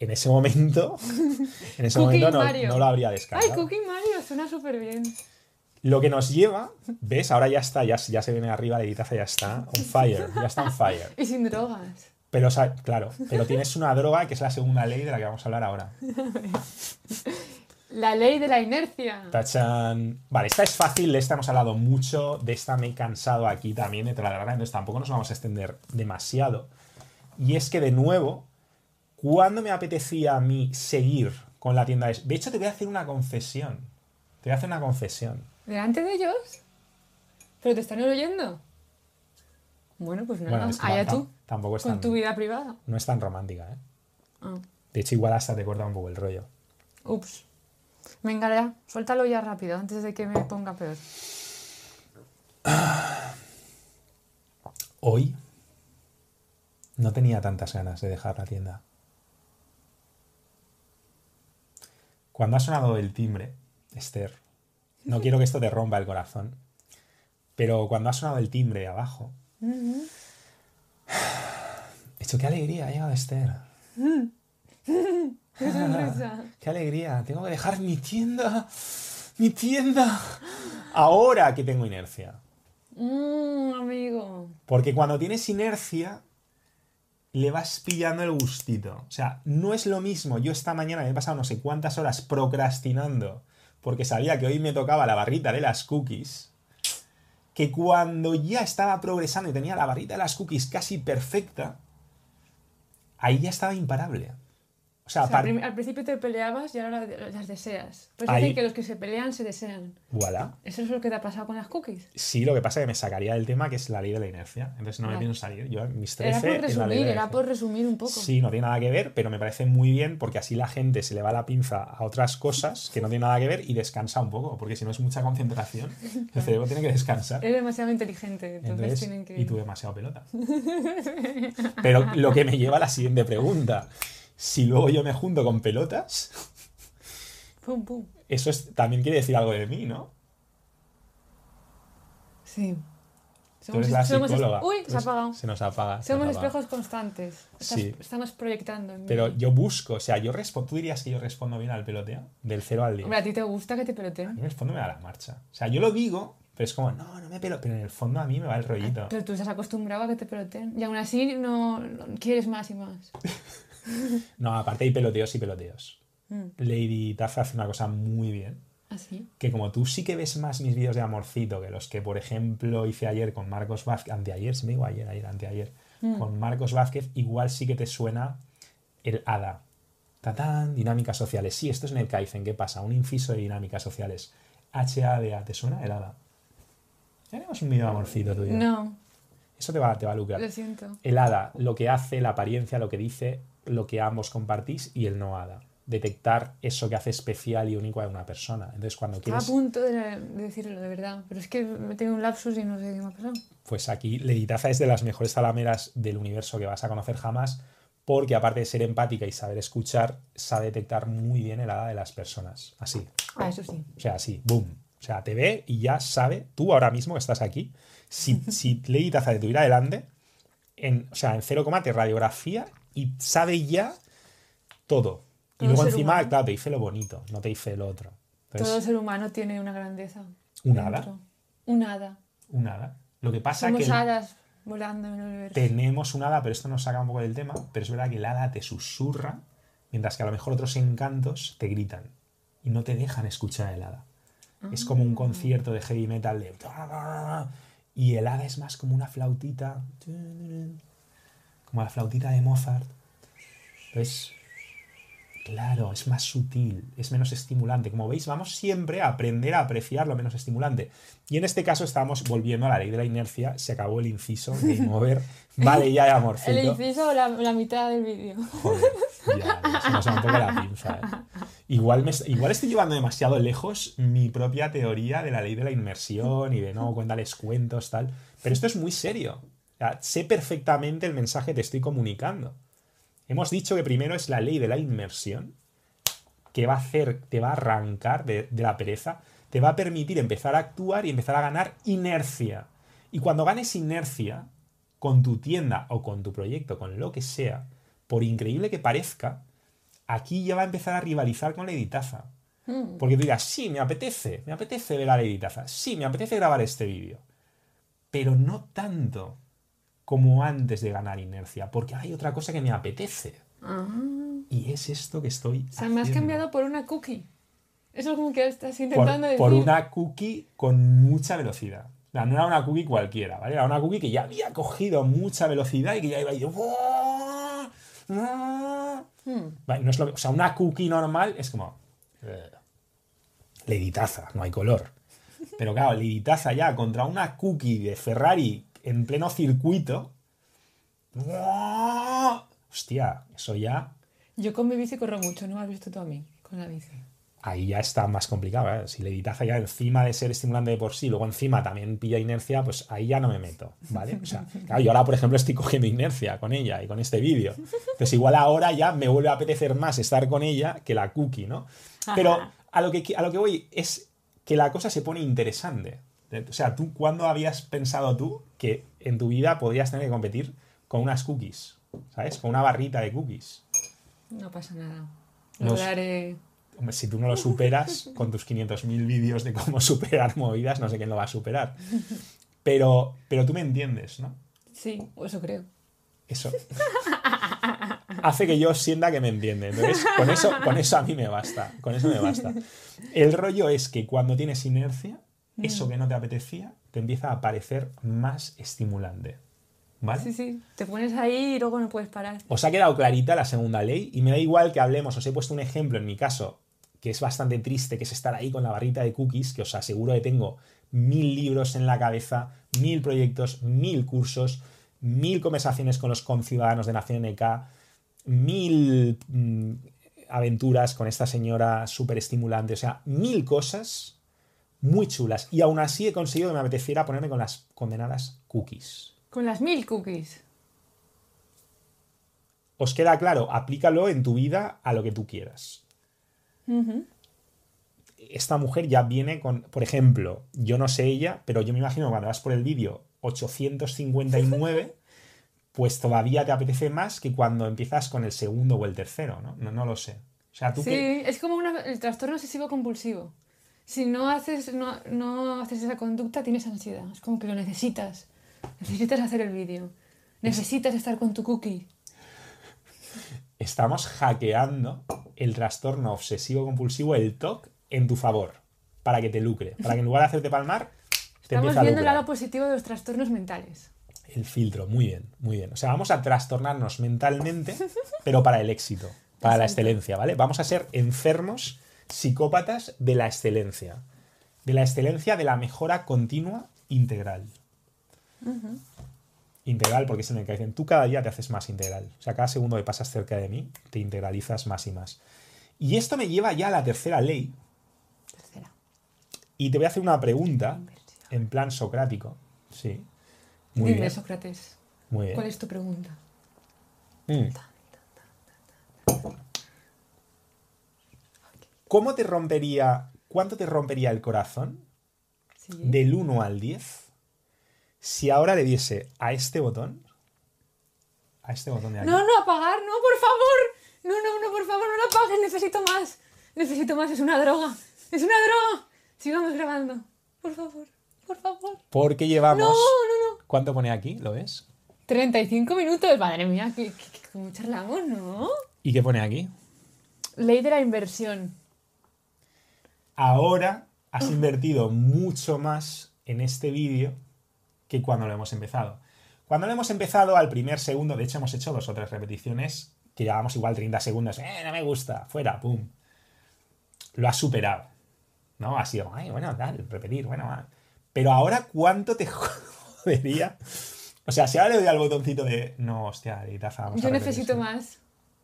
En ese momento, en ese momento no, no lo habría Ay, descargado. Cookie Mario, suena súper bien. Lo que nos lleva, ¿ves? Ahora ya está, ya, ya se viene arriba, la editaza ya está on fire, ya está on fire. Y sin drogas. Pero, o sea, claro, pero tienes una droga que es la segunda ley de la que vamos a hablar ahora. La ley de la inercia. Tachan. Vale, esta es fácil, de esta hemos hablado mucho, de esta me he cansado aquí también de tralalala, entonces tampoco nos vamos a extender demasiado. Y es que, de nuevo, cuando me apetecía a mí seguir con la tienda de... De hecho, te voy a hacer una confesión. Te voy a hacer una confesión. ¿Delante de ellos? ¿Pero te están oyendo? Bueno, pues nada, Bueno, es que allá tú. tampoco es Con tan, tu vida privada. no es tan romántica, ¿eh? Ah, De hecho, igual hasta te corta un poco el rollo. ups. Venga ya, suéltalo ya rápido, antes de que me ponga peor. Hoy no tenía tantas ganas de dejar la tienda. Cuando ha sonado el timbre, Esther, no quiero que esto te rompa el corazón, pero cuando ha sonado el timbre abajo, he dicho, qué alegría, ha llegado Esther. Qué sonrisa. Qué alegría, tengo que dejar mi tienda, mi tienda, ahora que tengo inercia. Mmm, amigo. Porque cuando tienes inercia, le vas pillando el gustito. O sea, no es lo mismo. Yo esta mañana me he pasado no sé cuántas horas procrastinando porque sabía que hoy me tocaba la barrita de las cookies. Que cuando ya estaba progresando y tenía la barrita de las cookies casi perfecta, ahí ya estaba imparable. O sea, O sea, prim- al principio te peleabas y ahora las deseas. Pues Ahí- dicen que los que se pelean se desean. voilà. ¿Eso es lo que te ha pasado con las cookies? Sí, lo que pasa es que me sacaría del tema que es la ley de la inercia. Entonces no me Vale. pienso salir. Yo mis Era 13 por en la ley resumir, era por resumir un poco. Sí, no tiene nada que ver, pero me parece muy bien porque así la gente se le va la pinza a otras cosas que no tienen nada que ver y descansa un poco, porque si no es mucha concentración, el cerebro tiene que descansar. Eres demasiado inteligente, entonces, Entonces, tienen que... y tú demasiado pelota. Pero lo que me lleva a la siguiente pregunta. Si luego yo me junto con pelotas, Pum, pum. eso es- también quiere decir algo de mí, ¿no? Sí. Tú eres la somos es- psicóloga. Uy, se ha apagado. Se nos apaga. se Somos nos apaga. espejos constantes. Estás- Sí. Estamos proyectando en mí. Pero yo busco, o sea, yo respondo. ¿Tú dirías que yo respondo bien al peloteo? Del 0 al 10. Hombre, ¿a ti te gusta que te A peloteen? mí en el fondo me da la marcha. O sea, yo lo digo, pero es como, no, no me pelo. Pero en el fondo a mí me va el rollito. Pero tú estás acostumbrado a que te peloteen. Y aún así no, no quieres más y más. No, aparte hay peloteos y peloteos. Mm. Lady Taza hace una cosa muy bien. Así. Que como tú sí que ves más mis vídeos de amorcito que los que, por ejemplo, hice ayer con Marcos Vázquez, anteayer, si me digo ayer, ayer, anteayer, con Marcos Vázquez, igual sí que te suena el ADA. Tatán, dinámicas sociales. Sí, esto es en el Kaizen. ¿Qué pasa? Un inciso de dinámicas sociales. HADA, ¿te suena el ADA? Ya haremos un vídeo de amorcito tuyo. No, Eso te va, te va a lucrar. lo siento. El hada, lo que hace, la apariencia, lo que dice, lo que ambos compartís y el no hada. detectar eso que hace especial y único a una persona. Entonces, cuando Estaba quieres. a punto de, de decirlo, de verdad. Pero es que me tengo un lapsus y no sé qué me ha pasado. Pues aquí Leditaza es de las mejores talameras del universo que vas a conocer jamás, porque aparte de ser empática y saber escuchar, sabe detectar muy bien el hada de las personas. Así. Ah, eso sí. O sea, así, boom. O sea, te ve y ya sabe, tú ahora mismo que estás aquí, si, si Leditaza te tuviera delante, en, o sea, en 0, te radiografía y sabe ya todo. Y luego encima, humano. claro, te dice lo bonito, no te dice lo otro. Entonces, Todo ser humano tiene una grandeza. ¿Un hada? Un hada. un hada. Lo que pasa Somos que hadas volando en el universo. tenemos un hada, pero esto nos saca un poco del tema, pero es verdad que el hada te susurra, mientras que a lo mejor otros encantos te gritan y no te dejan escuchar el hada. Es como Ah. un concierto de heavy metal de... Y el hada es más como una flautita, como la flautita de Mozart. Entonces, claro, es más sutil, es menos estimulante. Como veis, vamos siempre a aprender a apreciar lo menos estimulante. Y en este caso estamos volviendo a la ley de la inercia. Se acabó el inciso de mover. Vale, ya, El amorcito. inciso o la, la mitad del vídeo. Joder, ya, ya, se nos va un poco la pinza. ¿eh? Igual, me, igual estoy llevando demasiado lejos mi propia teoría de la ley de la inmersión y de no, cuéntales cuentos, tal. Pero esto es muy serio. O sea, sé perfectamente el mensaje que te estoy comunicando. Hemos dicho que primero es la ley de la inmersión, que va a hacer, te va a arrancar de, de la pereza, te va a permitir empezar a actuar y empezar a ganar inercia. Y cuando ganes inercia con tu tienda o con tu proyecto, con lo que sea, por increíble que parezca, aquí ya va a empezar a rivalizar con la editaza. Porque tú dirás, sí, me apetece, me apetece ver a la editaza, sí, me apetece grabar este vídeo. Pero no tanto como antes de ganar inercia, porque hay otra cosa que me apetece. Ah. Y es esto que estoy O sea, me has haciendo. cambiado por una cookie. Eso es como que estás por, intentando decir. por una cookie con mucha velocidad. O sea, no era una cookie cualquiera, ¿vale? Era una cookie que ya había cogido mucha velocidad y que ya iba ahí. ¡buah! ¡buah! Hmm. Vale, no es lo- o sea, una cookie normal es como. eh, Leditaza, no hay color. Pero claro, Leditaza ya contra una cookie de Ferrari en pleno circuito. ¡buah! Hostia, eso ya. Yo con mi bici corro mucho, ¿no me has visto tú a mí con la bici? ahí ya está más complicado. ¿eh? Si la editaza ya encima de ser estimulante de por sí, luego encima también pilla inercia, pues ahí ya no me meto, ¿vale? O sea, claro, yo ahora, por ejemplo, estoy cogiendo inercia con ella y con este vídeo. Entonces, igual ahora ya me vuelve a apetecer más estar con ella que la cookie, ¿no? Pero a lo que, a lo que voy es que la cosa se pone interesante. O sea, tú, ¿cuándo habías pensado tú que en tu vida podrías tener que competir con unas cookies? ¿Sabes? Con una barrita de cookies. No pasa nada. Los- Lograré. Hombre, si tú no lo superas con tus 500.000 vídeos de cómo superar movidas, no sé quién lo va a superar. Pero, pero tú me entiendes, ¿no? Sí, eso creo. Eso hace que yo sienta que me entiende. Entonces, con eso, con eso a mí me basta. Con eso me basta. El rollo es que cuando tienes inercia, eso que no te apetecía te empieza a parecer más estimulante. ¿Vale? Sí, sí. Te pones ahí y luego no puedes parar. Os ha quedado clarita la segunda ley y me da igual que hablemos, os he puesto un ejemplo en mi caso que es bastante triste, que es estar ahí con la barrita de cookies, que os aseguro que tengo mil libros en la cabeza, mil proyectos, mil cursos, mil conversaciones con los conciudadanos de Nación NK, mil mm, aventuras con esta señora súper estimulante, o sea, mil cosas muy chulas. Y aún así he conseguido que me apeteciera ponerme con las condenadas cookies. Con las mil cookies. ¿Os queda claro? Aplícalo en tu vida a lo que tú quieras. Esta mujer ya viene con, por ejemplo, yo no sé ella, pero yo me imagino cuando vas por el vídeo 859, pues todavía te apetece más que cuando empiezas con el segundo o el tercero, ¿no? No, no lo sé. O sea, tú Sí, es como una- el trastorno obsesivo compulsivo. Si no haces, no, no haces esa conducta, tienes ansiedad. Es como que lo necesitas. Necesitas hacer el vídeo. Necesitas estar con tu cookie. Estamos hackeando el trastorno obsesivo compulsivo, el TOC, en tu favor, para que te lucre, para que en lugar de hacerte palmar, te Estamos a viendo el lado positivo de los trastornos mentales. El filtro, muy bien, muy bien. O sea, vamos a trastornarnos mentalmente, pero para el éxito, para la excelencia, ¿vale? Vamos a ser enfermos, psicópatas de la excelencia. De la excelencia de la mejora continua integral. Integral, porque es en el que dicen, tú cada día te haces más integral. O sea, cada segundo que pasas cerca de mí, te integralizas más y más. Y esto me lleva ya a la tercera ley. Tercera. Y te voy a hacer una pregunta en plan socrático. Sí. Muy Dime, bien. Sócrates, Muy bien. ¿cuál es tu pregunta? Mm. ¿Cómo te rompería, cuánto te rompería el corazón Sí. del 1 al 10 si ahora le diese a este botón, a este botón de aquí, No, no, apagar, no, por favor. No, no, no, por favor, no la apagues, necesito más. Necesito más, es una droga. Es una droga. Sigamos grabando. Por favor, por favor. porque llevamos... No, no, no. ¿Cuánto pone aquí? ¿Lo ves? 35 minutos, madre mía, que, que- que- cómo charlamos, ¿no? ¿Y qué pone aquí? Ley de la inversión. Ahora has invertido mucho más en este vídeo que cuando lo hemos empezado. Cuando lo hemos empezado al primer segundo, de hecho hemos hecho dos o tres repeticiones que llevábamos igual 30 segundos, eh, no me gusta, fuera, pum. Lo has superado. ¿No? Ha sido, ay, bueno, tal, repetir, bueno, va. Pero ahora, ¿cuánto te jodería? O sea, si ahora le doy al botoncito de, no, hostia, editaza, vamos Yo necesito esto". más.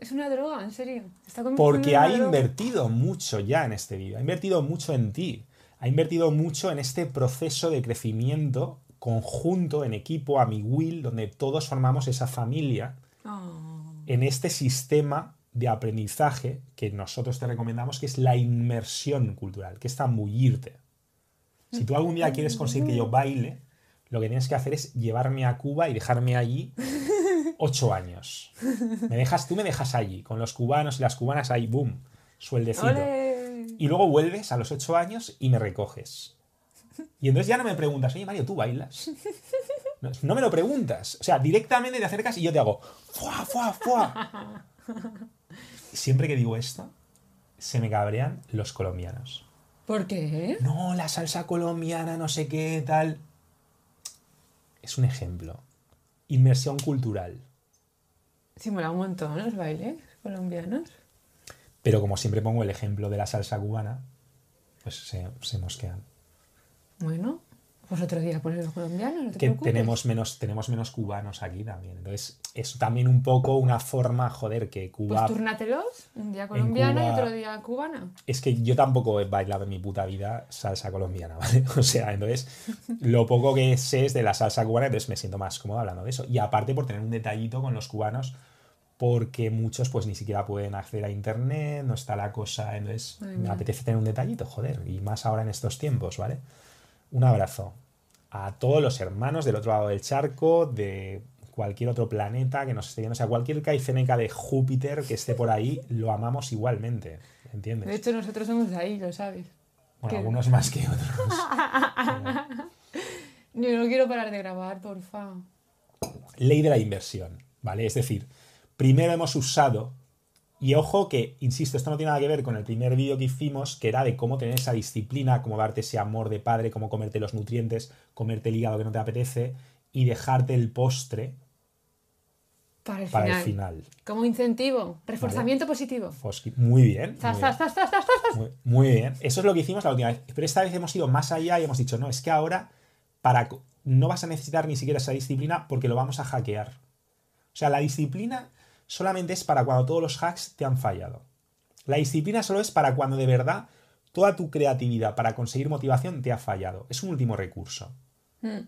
Es una droga, en serio. Está Porque ha droga. invertido mucho ya en este vídeo, ha invertido mucho en ti, ha invertido mucho en este proceso de crecimiento conjunto, en equipo, a mi will, donde todos formamos esa familia, Oh. en este sistema de aprendizaje que nosotros te recomendamos, que es la inmersión cultural, que es zambullirte. Si tú algún día quieres conseguir que yo baile, lo que tienes que hacer es llevarme a Cuba y dejarme allí ocho años. Me dejas, tú me dejas allí, con los cubanos y las cubanas ahí, boom, sueldecito. Y luego vuelves a los ocho años y me recoges. Y entonces ya no me preguntas, oye Mario, ¿tú bailas? No, no me lo preguntas. O sea, directamente te acercas y yo te hago, ¡fua, fua, fua! Siempre que digo esto, se me cabrean los colombianos. ¿Por qué? No, la salsa colombiana, no sé qué, tal. Es un ejemplo. Inmersión cultural. Sí, mola un montón los bailes colombianos. Pero como siempre pongo el ejemplo de la salsa cubana, pues se, se mosquean. Bueno, pues otro día pones los colombianos, no te que preocupes. tenemos menos, tenemos menos cubanos aquí también. Entonces, es también un poco una forma, joder, que Cuba. Pues un día colombiana y otro día cubana. Es que yo tampoco he bailado en mi puta vida salsa colombiana, ¿vale? O sea, entonces, lo poco que sé es de la salsa cubana, entonces me siento más cómodo hablando de eso. Y aparte por tener un detallito con los cubanos, porque muchos pues ni siquiera pueden acceder a internet, no está la cosa, entonces me apetece tener un detallito, joder, y más ahora en estos tiempos, ¿vale? Un abrazo a todos los hermanos del otro lado del charco, de cualquier otro planeta que nos esté viendo, o sea, cualquier caiceneca de Júpiter que esté por ahí, lo amamos igualmente, ¿entiendes? De hecho, nosotros somos de ahí, lo sabes. Bueno, ¿Qué? algunos más que otros. Yo no quiero parar de grabar, porfa. Ley de la inversión, ¿vale? Es decir, primero hemos usado, y ojo que, insisto, esto no tiene nada que ver con el primer vídeo que hicimos, que era de cómo tener esa disciplina, cómo darte ese amor de padre, cómo comerte los nutrientes, comerte el hígado que no te apetece y dejarte el postre Para el para final. el final. Como incentivo, reforzamiento positivo. Fosqui. Muy bien. Zas, muy zas, bien. zas. Muy, muy bien. Eso es lo que hicimos la última vez. Pero esta vez hemos ido más allá y hemos dicho, no, es que ahora para no vas a necesitar ni siquiera esa disciplina porque lo vamos a hackear. O sea, la disciplina solamente es para cuando todos los hacks te han fallado. La disciplina solo es para cuando de verdad toda tu creatividad para conseguir motivación te ha fallado. Es un último recurso. Mm.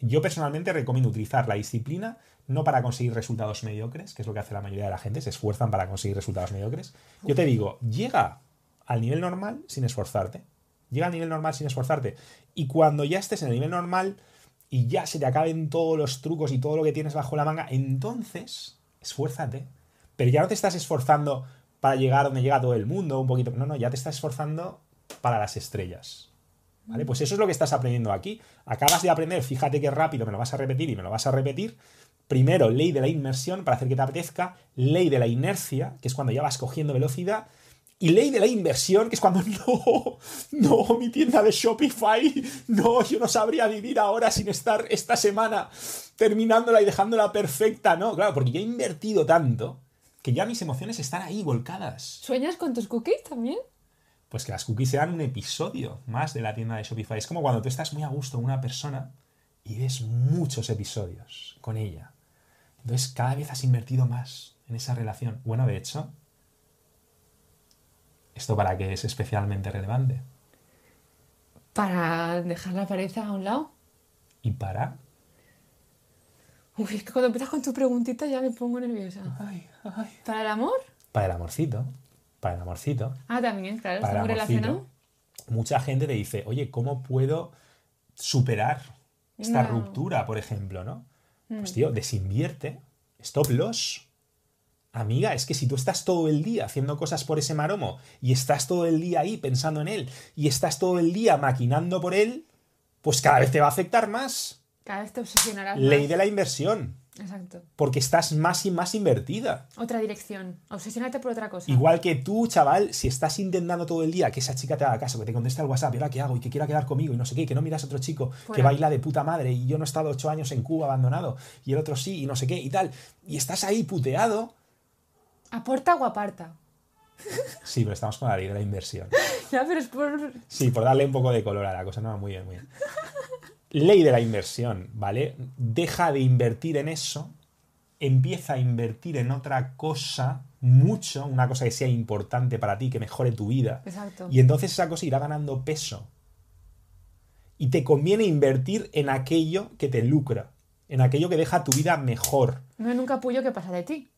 Yo personalmente recomiendo utilizar la disciplina no para conseguir resultados mediocres, que es lo que hace la mayoría de la gente, se esfuerzan para conseguir resultados mediocres. Yo te digo, llega al nivel normal sin esforzarte. Llega al nivel normal sin esforzarte. Y cuando ya estés en el nivel normal y ya se te acaben todos los trucos y todo lo que tienes bajo la manga, entonces esfuérzate. Pero ya no te estás esforzando para llegar donde llega todo el mundo, un poquito. No, no, ya te estás esforzando para las estrellas. ¿Vale? Pues eso es lo que estás aprendiendo aquí. Acabas de aprender, fíjate qué rápido me lo vas a repetir y me lo vas a repetir. Primero, ley de la inmersión para hacer que te apetezca. Ley de la inercia, que es cuando ya vas cogiendo velocidad. Y ley de la inversión, que es cuando no, no, mi tienda de Shopify, no, yo no sabría vivir ahora sin estar esta semana terminándola y dejándola perfecta, no, claro, porque yo he invertido tanto que ya mis emociones están ahí volcadas. ¿Sueñas con tus cookies también? Pues que las cookies sean un episodio más de la tienda de Shopify. Es como cuando tú estás muy a gusto con una persona y ves muchos episodios con ella. Entonces cada vez has invertido más en esa relación. Bueno, de hecho, ¿Esto para qué es especialmente relevante? Para dejar la pareja a un lado. ¿Y para? Uy, es que cuando empiezas con tu preguntita ya me pongo nerviosa. Ay, ay. ¿Para el amor? Para el amorcito. Para el amorcito. Ah, también, claro, Para está muy relacionado. Mucha gente te dice, oye, ¿cómo puedo superar esta No. ruptura, por ejemplo, ¿no? Pues tío, desinvierte, stop loss. Amiga, es que si tú estás todo el día haciendo cosas por ese maromo y estás todo el día ahí pensando en él y estás todo el día maquinando por él, pues cada vez te va a afectar más. Cada vez te obsesionarás Ley más. de la inversión, Exacto. porque estás más y más invertida. Otra dirección. Obsesionarte por otra cosa. Igual que tú, chaval, si estás intentando todo el día que esa chica te haga caso, que te conteste al WhatsApp, ¿y ahora qué hago? Y que quiera quedar conmigo y no sé qué, y que no miras a otro chico que baila de puta madre y yo no he estado ocho años en Cuba abandonado y el otro sí y no sé qué y tal. Y estás ahí puteado. ¿Aporta o aparta? Sí, pero estamos con la ley de la inversión. Ya, pero es por... Sí, por darle un poco de color a la cosa. No, muy bien, muy bien. Ley de la inversión, ¿vale? Deja de invertir en eso, empieza a invertir en otra cosa mucho, una cosa que sea importante para ti, que mejore tu vida. Exacto. Y entonces esa cosa irá ganando peso. Y te conviene invertir en aquello que te lucra, en aquello que deja tu vida mejor, No en un capullo que pasa de ti.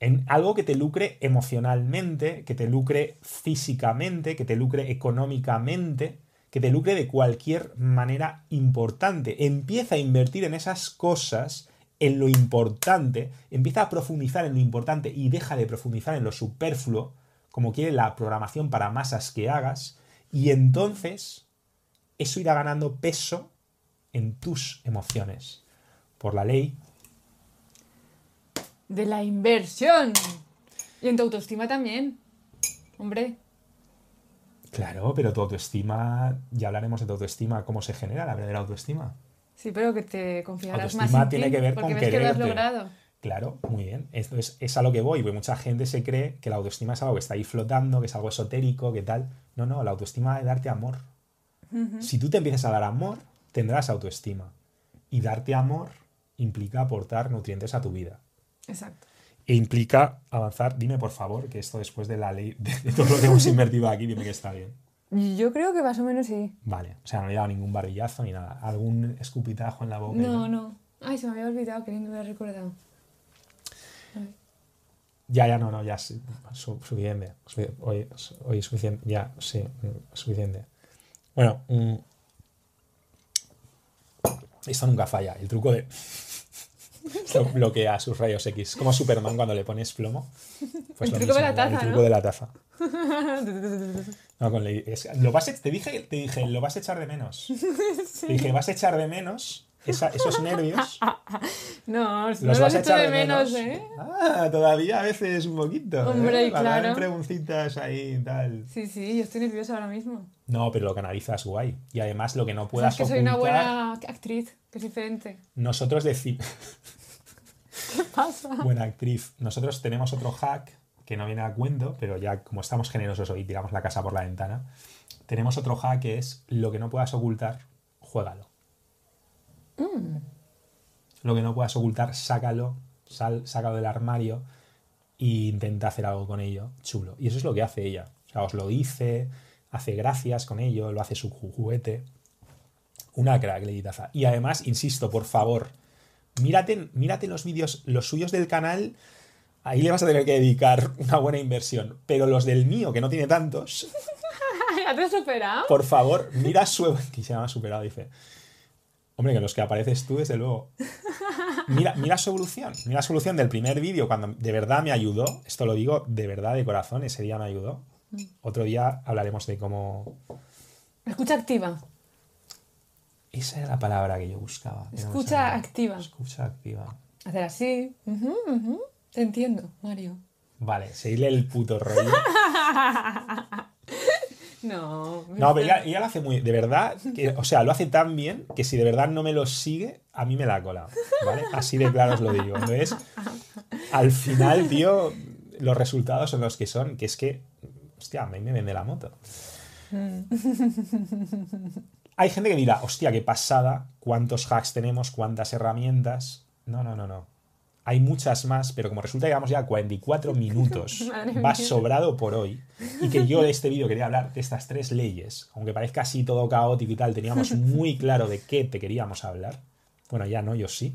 En algo que te lucre emocionalmente, que te lucre físicamente, que te lucre económicamente, que te lucre de cualquier manera importante. Empieza a invertir en esas cosas, en lo importante, empieza a profundizar en lo importante y deja de profundizar en lo superfluo, como quiere la programación para masas que hagas, y entonces eso irá ganando peso en tus emociones. Por la ley De la inversión. Y en tu autoestima también. Hombre. Claro, pero tu autoestima, ya hablaremos de tu autoestima, cómo se genera la verdadera autoestima. Sí, pero que te confiarás más Autoestima en tiene ti, que ver porque con ves que lo has quererte. logrado. Claro, muy bien. Esto es, es a lo que voy, porque mucha gente se cree que la autoestima es algo que está ahí flotando, que es algo esotérico, que tal. No, no, la autoestima es darte amor. Si tú te empiezas a dar amor, tendrás autoestima. Y darte amor implica aportar nutrientes a tu vida. Exacto. E implica avanzar. Dime, por favor, que esto después de la ley, de, todo lo que hemos invertido aquí, dime que está bien. Yo creo que más o menos sí. Vale, o sea, no le he dado ningún barbillazo ni nada. Algún escupitajo en la boca. No, no. Ay, se me había olvidado, que ni me había recordado. Ay. Ya, ya, no, no, ya, sí, su- suficiente. Su- Hoy, hoy suficiente, ya, sí, mm, suficiente. Bueno, mm, esto nunca falla. El truco de. Esto bloquea sus rayos X. Como Superman cuando le pones plomo. Pues El lo truco de la El taza, truco ¿no? de la taza. No, con es- lo vas a- te, dije, te dije, lo vas a echar de menos. Te dije, vas a echar de menos esa- esos nervios. No, no Los lo vas a echar de menos, ¿eh? Ah, todavía a veces un poquito. Hombre, ¿eh? Para dar claro. preguntitas ahí y tal. Sí, sí, yo estoy nerviosa ahora mismo. No, pero lo canalizas guay. Y además lo que no puedas que soy ocultar, una buena actriz, que es diferente. nosotros decimos... ¿Qué pasa? buena actriz. Nosotros tenemos otro hack que no viene a cuento, pero ya como estamos generosos hoy, tiramos la casa por la ventana. Tenemos otro hack que es lo que no puedas ocultar, juégalo. Mm. Lo que no puedas ocultar, sácalo, sal, sácalo del armario e intenta hacer algo con ello chulo. Y eso es lo que hace ella. O sea, os lo dice, hace gracias con ello, lo hace su ju- juguete. Una crack, Lady Taza. Y además, insisto, por favor, mírate, mírate los vídeos, los suyos del canal. Ahí le vas a tener que dedicar una buena inversión. Pero los del mío, que no tiene tantos, ¿Ya te has superado? por favor, mira su. que se llama superado, dice. Hombre, que los que apareces tú, desde luego. Mira, mira su evolución. Mira su evolución del primer vídeo, cuando de verdad me ayudó. Esto lo digo de verdad, de corazón. Ese día me ayudó. Otro día hablaremos de cómo. Escucha activa. Esa era la palabra que yo buscaba. que Escucha activa. Escucha activa. Hacer así. Te entiendo, Mario. Vale, seguirle el puto rollo. No. No, pero ella, ella lo hace muy. De verdad, que, o sea, lo hace tan bien que si de verdad no me lo sigue, a mí me la cola. ¿Vale? Así de claro os lo digo. Entonces, al final, tío, los resultados son los que son, que es que. Hostia, a mí me vende la moto. Hay gente que dirá, hostia, qué pasada, cuántos hacks tenemos, cuántas herramientas. No, no, no, no. Hay muchas más, pero como resulta que llevamos ya 44 minutos, va sobrado por hoy. Y que yo de este vídeo quería hablar de estas tres leyes. Aunque parezca así todo caótico y tal, teníamos muy claro de qué te queríamos hablar. Bueno, ya no, yo sí.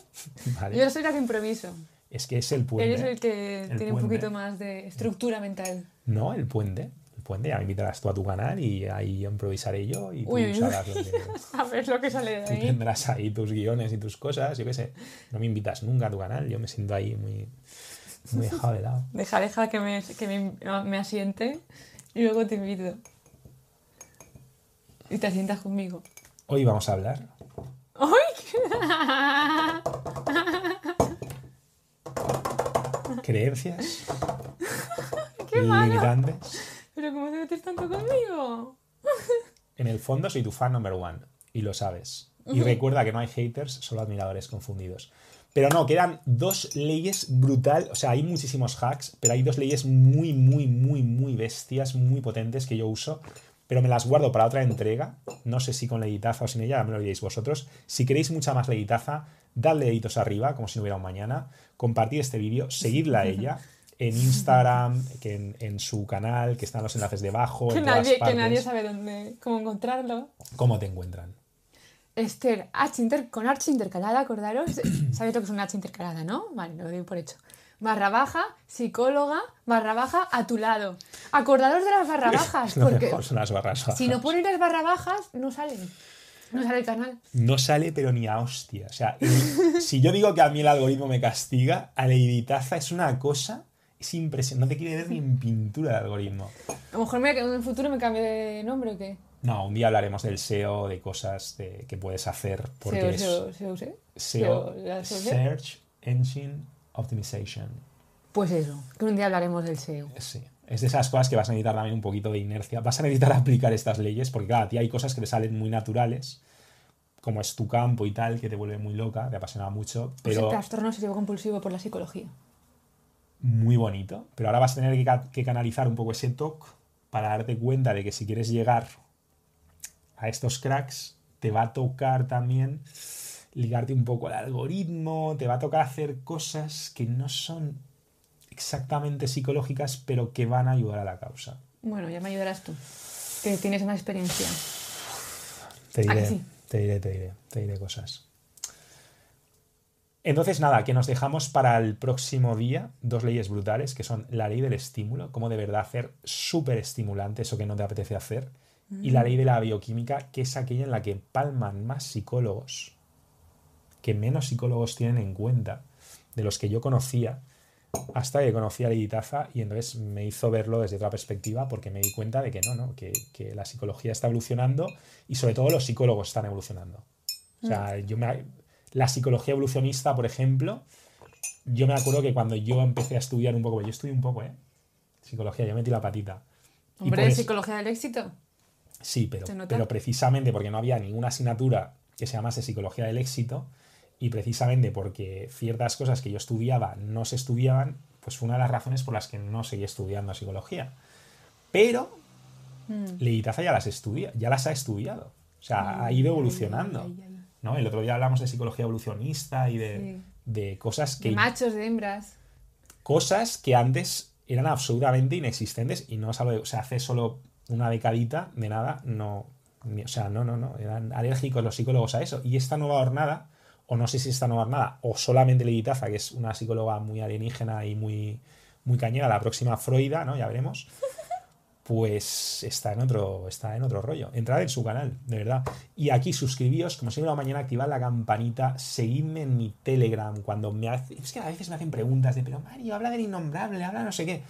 Vale. Yo soy la que improviso. Es que es el puente. Eres el que El tiene un poquito más de estructura mental. No, el puente. El puente, ya me invitarás tú a tu canal y ahí improvisaré yo y tú Uy, sabrás lo que... A ver lo que sale de Tú ahí. tendrás ahí tus guiones y tus cosas, yo qué sé. No me invitas nunca a tu canal, yo me siento ahí muy, muy dejado de lado. Deja, deja que me, que me, me asiente y luego te invito. Y te asientas conmigo. Hoy vamos a hablar creencias limitantes. Pero ¿cómo te metes tanto conmigo? En el fondo soy tu fan number one y lo sabes. Y recuerda que no hay haters, solo admiradores confundidos. Pero no, quedan dos leyes brutal, o sea, hay muchísimos hacks, pero hay dos leyes muy, muy, muy, muy bestias, muy potentes que yo uso, pero me las guardo para otra entrega. No sé si con leguitaza o sin ella, ya me lo diréis vosotros. Si queréis mucha más leguitaza, dadle deditos arriba, como si no hubiera un mañana. Compartid este vídeo, seguidla a ella en Instagram, que en, en su canal, que están los enlaces debajo. Que en nadie, que nadie sabe dónde, cómo encontrarlo. ¿Cómo te encuentran? Esther, H inter- con H intercalada, acordaros. Sabéis lo que es una H intercalada, ¿no? Vale, lo doy por hecho. Barra baja, psicóloga, barra baja, a tu lado. Acordaros de las barra bajas, porque mejor, son las barras si no ponéis las barra bajas, no salen. No sale el canal. No sale, pero ni a hostia. O sea, si yo digo que a mí el algoritmo me castiga, a Leiditaza es una cosa. Es impresionante. No te quiere ver ni en pintura el algoritmo. A lo mejor me- en el futuro me cambio de nombre o qué. No, un día hablaremos del SEO, de cosas de- que puedes hacer. Porque SEO, es SEO, SEO, SEO. La SEO. Search Engine Optimization. Pues eso, que un día hablaremos del SEO. Sí. Es de esas cosas que vas a necesitar también un poquito de inercia. Vas a necesitar aplicar estas leyes, porque claro, a ti hay cosas que te salen muy naturales, como es tu campo y tal, que te vuelve muy loca, te apasiona mucho, Pues pero el trastorno obsesivo compulsivo por la psicología. muy bonito. Pero ahora vas a tener que canalizar un poco ese TOC para darte cuenta de que si quieres llegar a estos cracks, te va a tocar también ligarte un poco al algoritmo, te va a tocar hacer cosas que no son exactamente psicológicas, pero que van a ayudar a la causa. Bueno, ya me ayudarás tú, que tienes más experiencia. Te ¿A que diré, sí? te diré, te diré, te diré cosas. Entonces, nada, que nos dejamos para el próximo día dos leyes brutales, que son la ley del estímulo, cómo de verdad hacer súper estimulante eso que no te apetece hacer, y la ley de la bioquímica, que es aquella en la que palman más psicólogos, que menos psicólogos tienen en cuenta, de los que yo conocía, hasta que conocí a Lady Taza y entonces me hizo verlo desde otra perspectiva porque me di cuenta de que no, ¿no? Que, que la psicología está evolucionando y sobre todo los psicólogos están evolucionando. O sea, yo me, la psicología evolucionista, por ejemplo, yo me acuerdo que cuando yo empecé a estudiar un poco, yo estudié un poco, ¿eh? Psicología, yo metí la patita. Hombre, por eso- psicología del éxito. Sí, pero, pero precisamente porque no había ninguna asignatura que se llamase psicología del éxito y precisamente porque ciertas cosas que yo estudiaba no se estudiaban, pues fue una de las razones por las que no seguí estudiando psicología. Pero Mm. Leitaza ya las estudia, ya las ha estudiado. O sea, ha ido evolucionando. Ay, ay, ay. ¿no? El otro día hablamos de psicología evolucionista y de, Sí. de cosas De que machos, de hembras. cosas que antes eran absolutamente inexistentes y no es algo, de- o sea, hace solo una decadita de nada, no, o sea, no, no, no, eran alérgicos los psicólogos a eso. Y esta nueva jornada, o no sé si esta nueva jornada, o solamente Leguitaza, que es una psicóloga muy alienígena y muy, muy cañera, la próxima Freuda, ¿no? Ya veremos. Pues está en otro, está en otro rollo. Entrad en su canal, de verdad. Y aquí suscribíos, como siempre, la mañana activad la campanita, seguidme en mi Telegram cuando me hace, es que a veces me hacen preguntas de, pero Mario, habla del innombrable, habla no sé qué.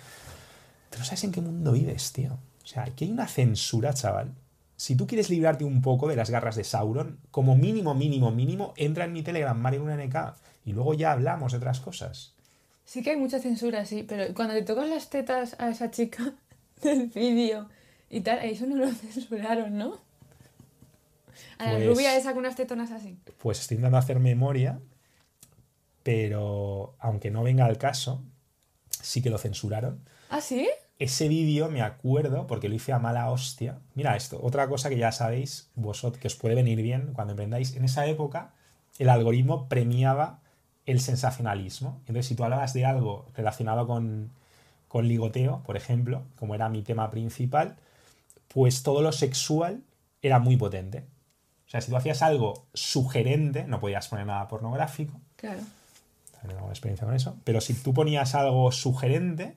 Tú no sabes en qué mundo vives, tío. O sea, aquí hay una censura, chaval. Si tú quieres librarte un poco de las garras de Sauron, como mínimo, mínimo, mínimo, entra en mi Telegram, Mario 1NK, y luego ya hablamos de otras cosas. Sí que hay mucha censura, sí, pero cuando le tocas las tetas a esa chica del vídeo y tal, eso no lo censuraron, ¿no? A la Pues- rubia esa con unas tetonas así. Pues estoy intentando hacer memoria, pero aunque no venga al caso, sí que lo censuraron. ¿Ah, sí? Ese vídeo me acuerdo porque lo hice a mala hostia. Mira esto, otra cosa que ya sabéis vosotros que os puede venir bien cuando emprendáis. En esa época el algoritmo premiaba el sensacionalismo. Entonces, si tú hablabas de algo relacionado con, con ligoteo, por ejemplo, como era mi tema principal, pues todo lo sexual era muy potente. O sea, si tú hacías algo sugerente, no podías poner nada pornográfico. Claro. También tengo experiencia con eso. Pero si tú ponías algo sugerente,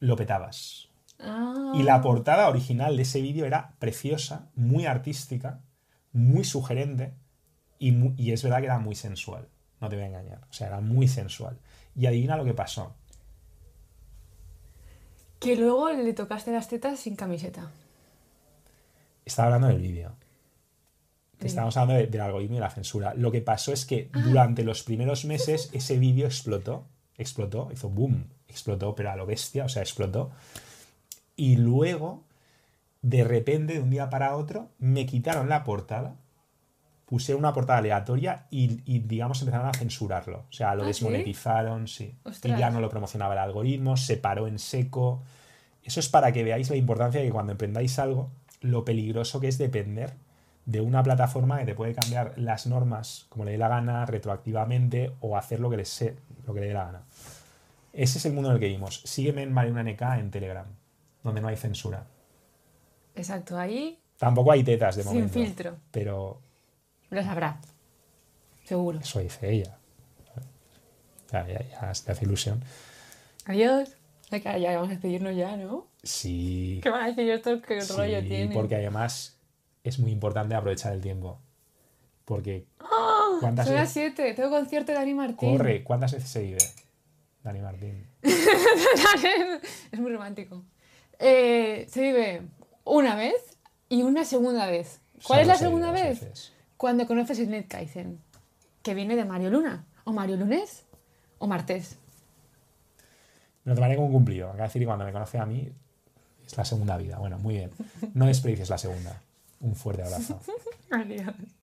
lo petabas. Ah, Y la portada original de ese vídeo era preciosa, muy artística, muy sugerente y, y es verdad que era muy sensual. No te voy a engañar. O sea, era muy sensual. Y adivina lo que pasó. Que luego le tocaste las tetas sin camiseta. Estaba hablando del vídeo. Sí. Estábamos hablando de- del algoritmo y la censura. Lo que pasó es que durante los primeros meses ese vídeo explotó. Explotó, hizo boom. Explotó, pero a lo bestia, o sea, explotó. Y luego, de repente, de un día para otro, me quitaron la portada. Pusieron una portada aleatoria y, y, digamos, empezaron a censurarlo. O sea, lo ¿Ah, desmonetizaron, sí. Y ya no lo promocionaba el algoritmo, se paró en seco. Eso es para que veáis la importancia de que cuando emprendáis algo, lo peligroso que es depender de una plataforma que te puede cambiar las normas como le dé la gana, retroactivamente, o hacer lo que le, sé, lo que le dé la gana. Ese es el mundo en el que vivimos. Sígueme en Mariuna NK en Telegram, donde no hay censura. Exacto, ahí Tampoco hay tetas de Sin momento. filtro. Pero lo sabrá. Seguro. eso dice ella. Ya, ya, ya se te hace ilusión. Adiós. Ya vamos a despedirnos ya, ¿no? Sí. ¿Qué van a decir esto? ¿Qué sí, rollo tiene? porque además es muy importante aprovechar el tiempo. Porque ¿cuántas Son las veces 7, tengo concierto de Dani Martín. corre? ¿Cuántas veces se vive? Dani Martín. es muy romántico. Eh, se vive una vez y una segunda vez. ¿Cuál es la se segunda vez? veces. Cuando conoces el Net Kaizen, que viene de Mario Luna, o Mario Lunes, o Martes. Me lo tomaré como un cumplido. De decir que cuando me conoce a mí es la segunda vida. Bueno, muy bien. No desperdicies la segunda. Un fuerte abrazo. Adiós.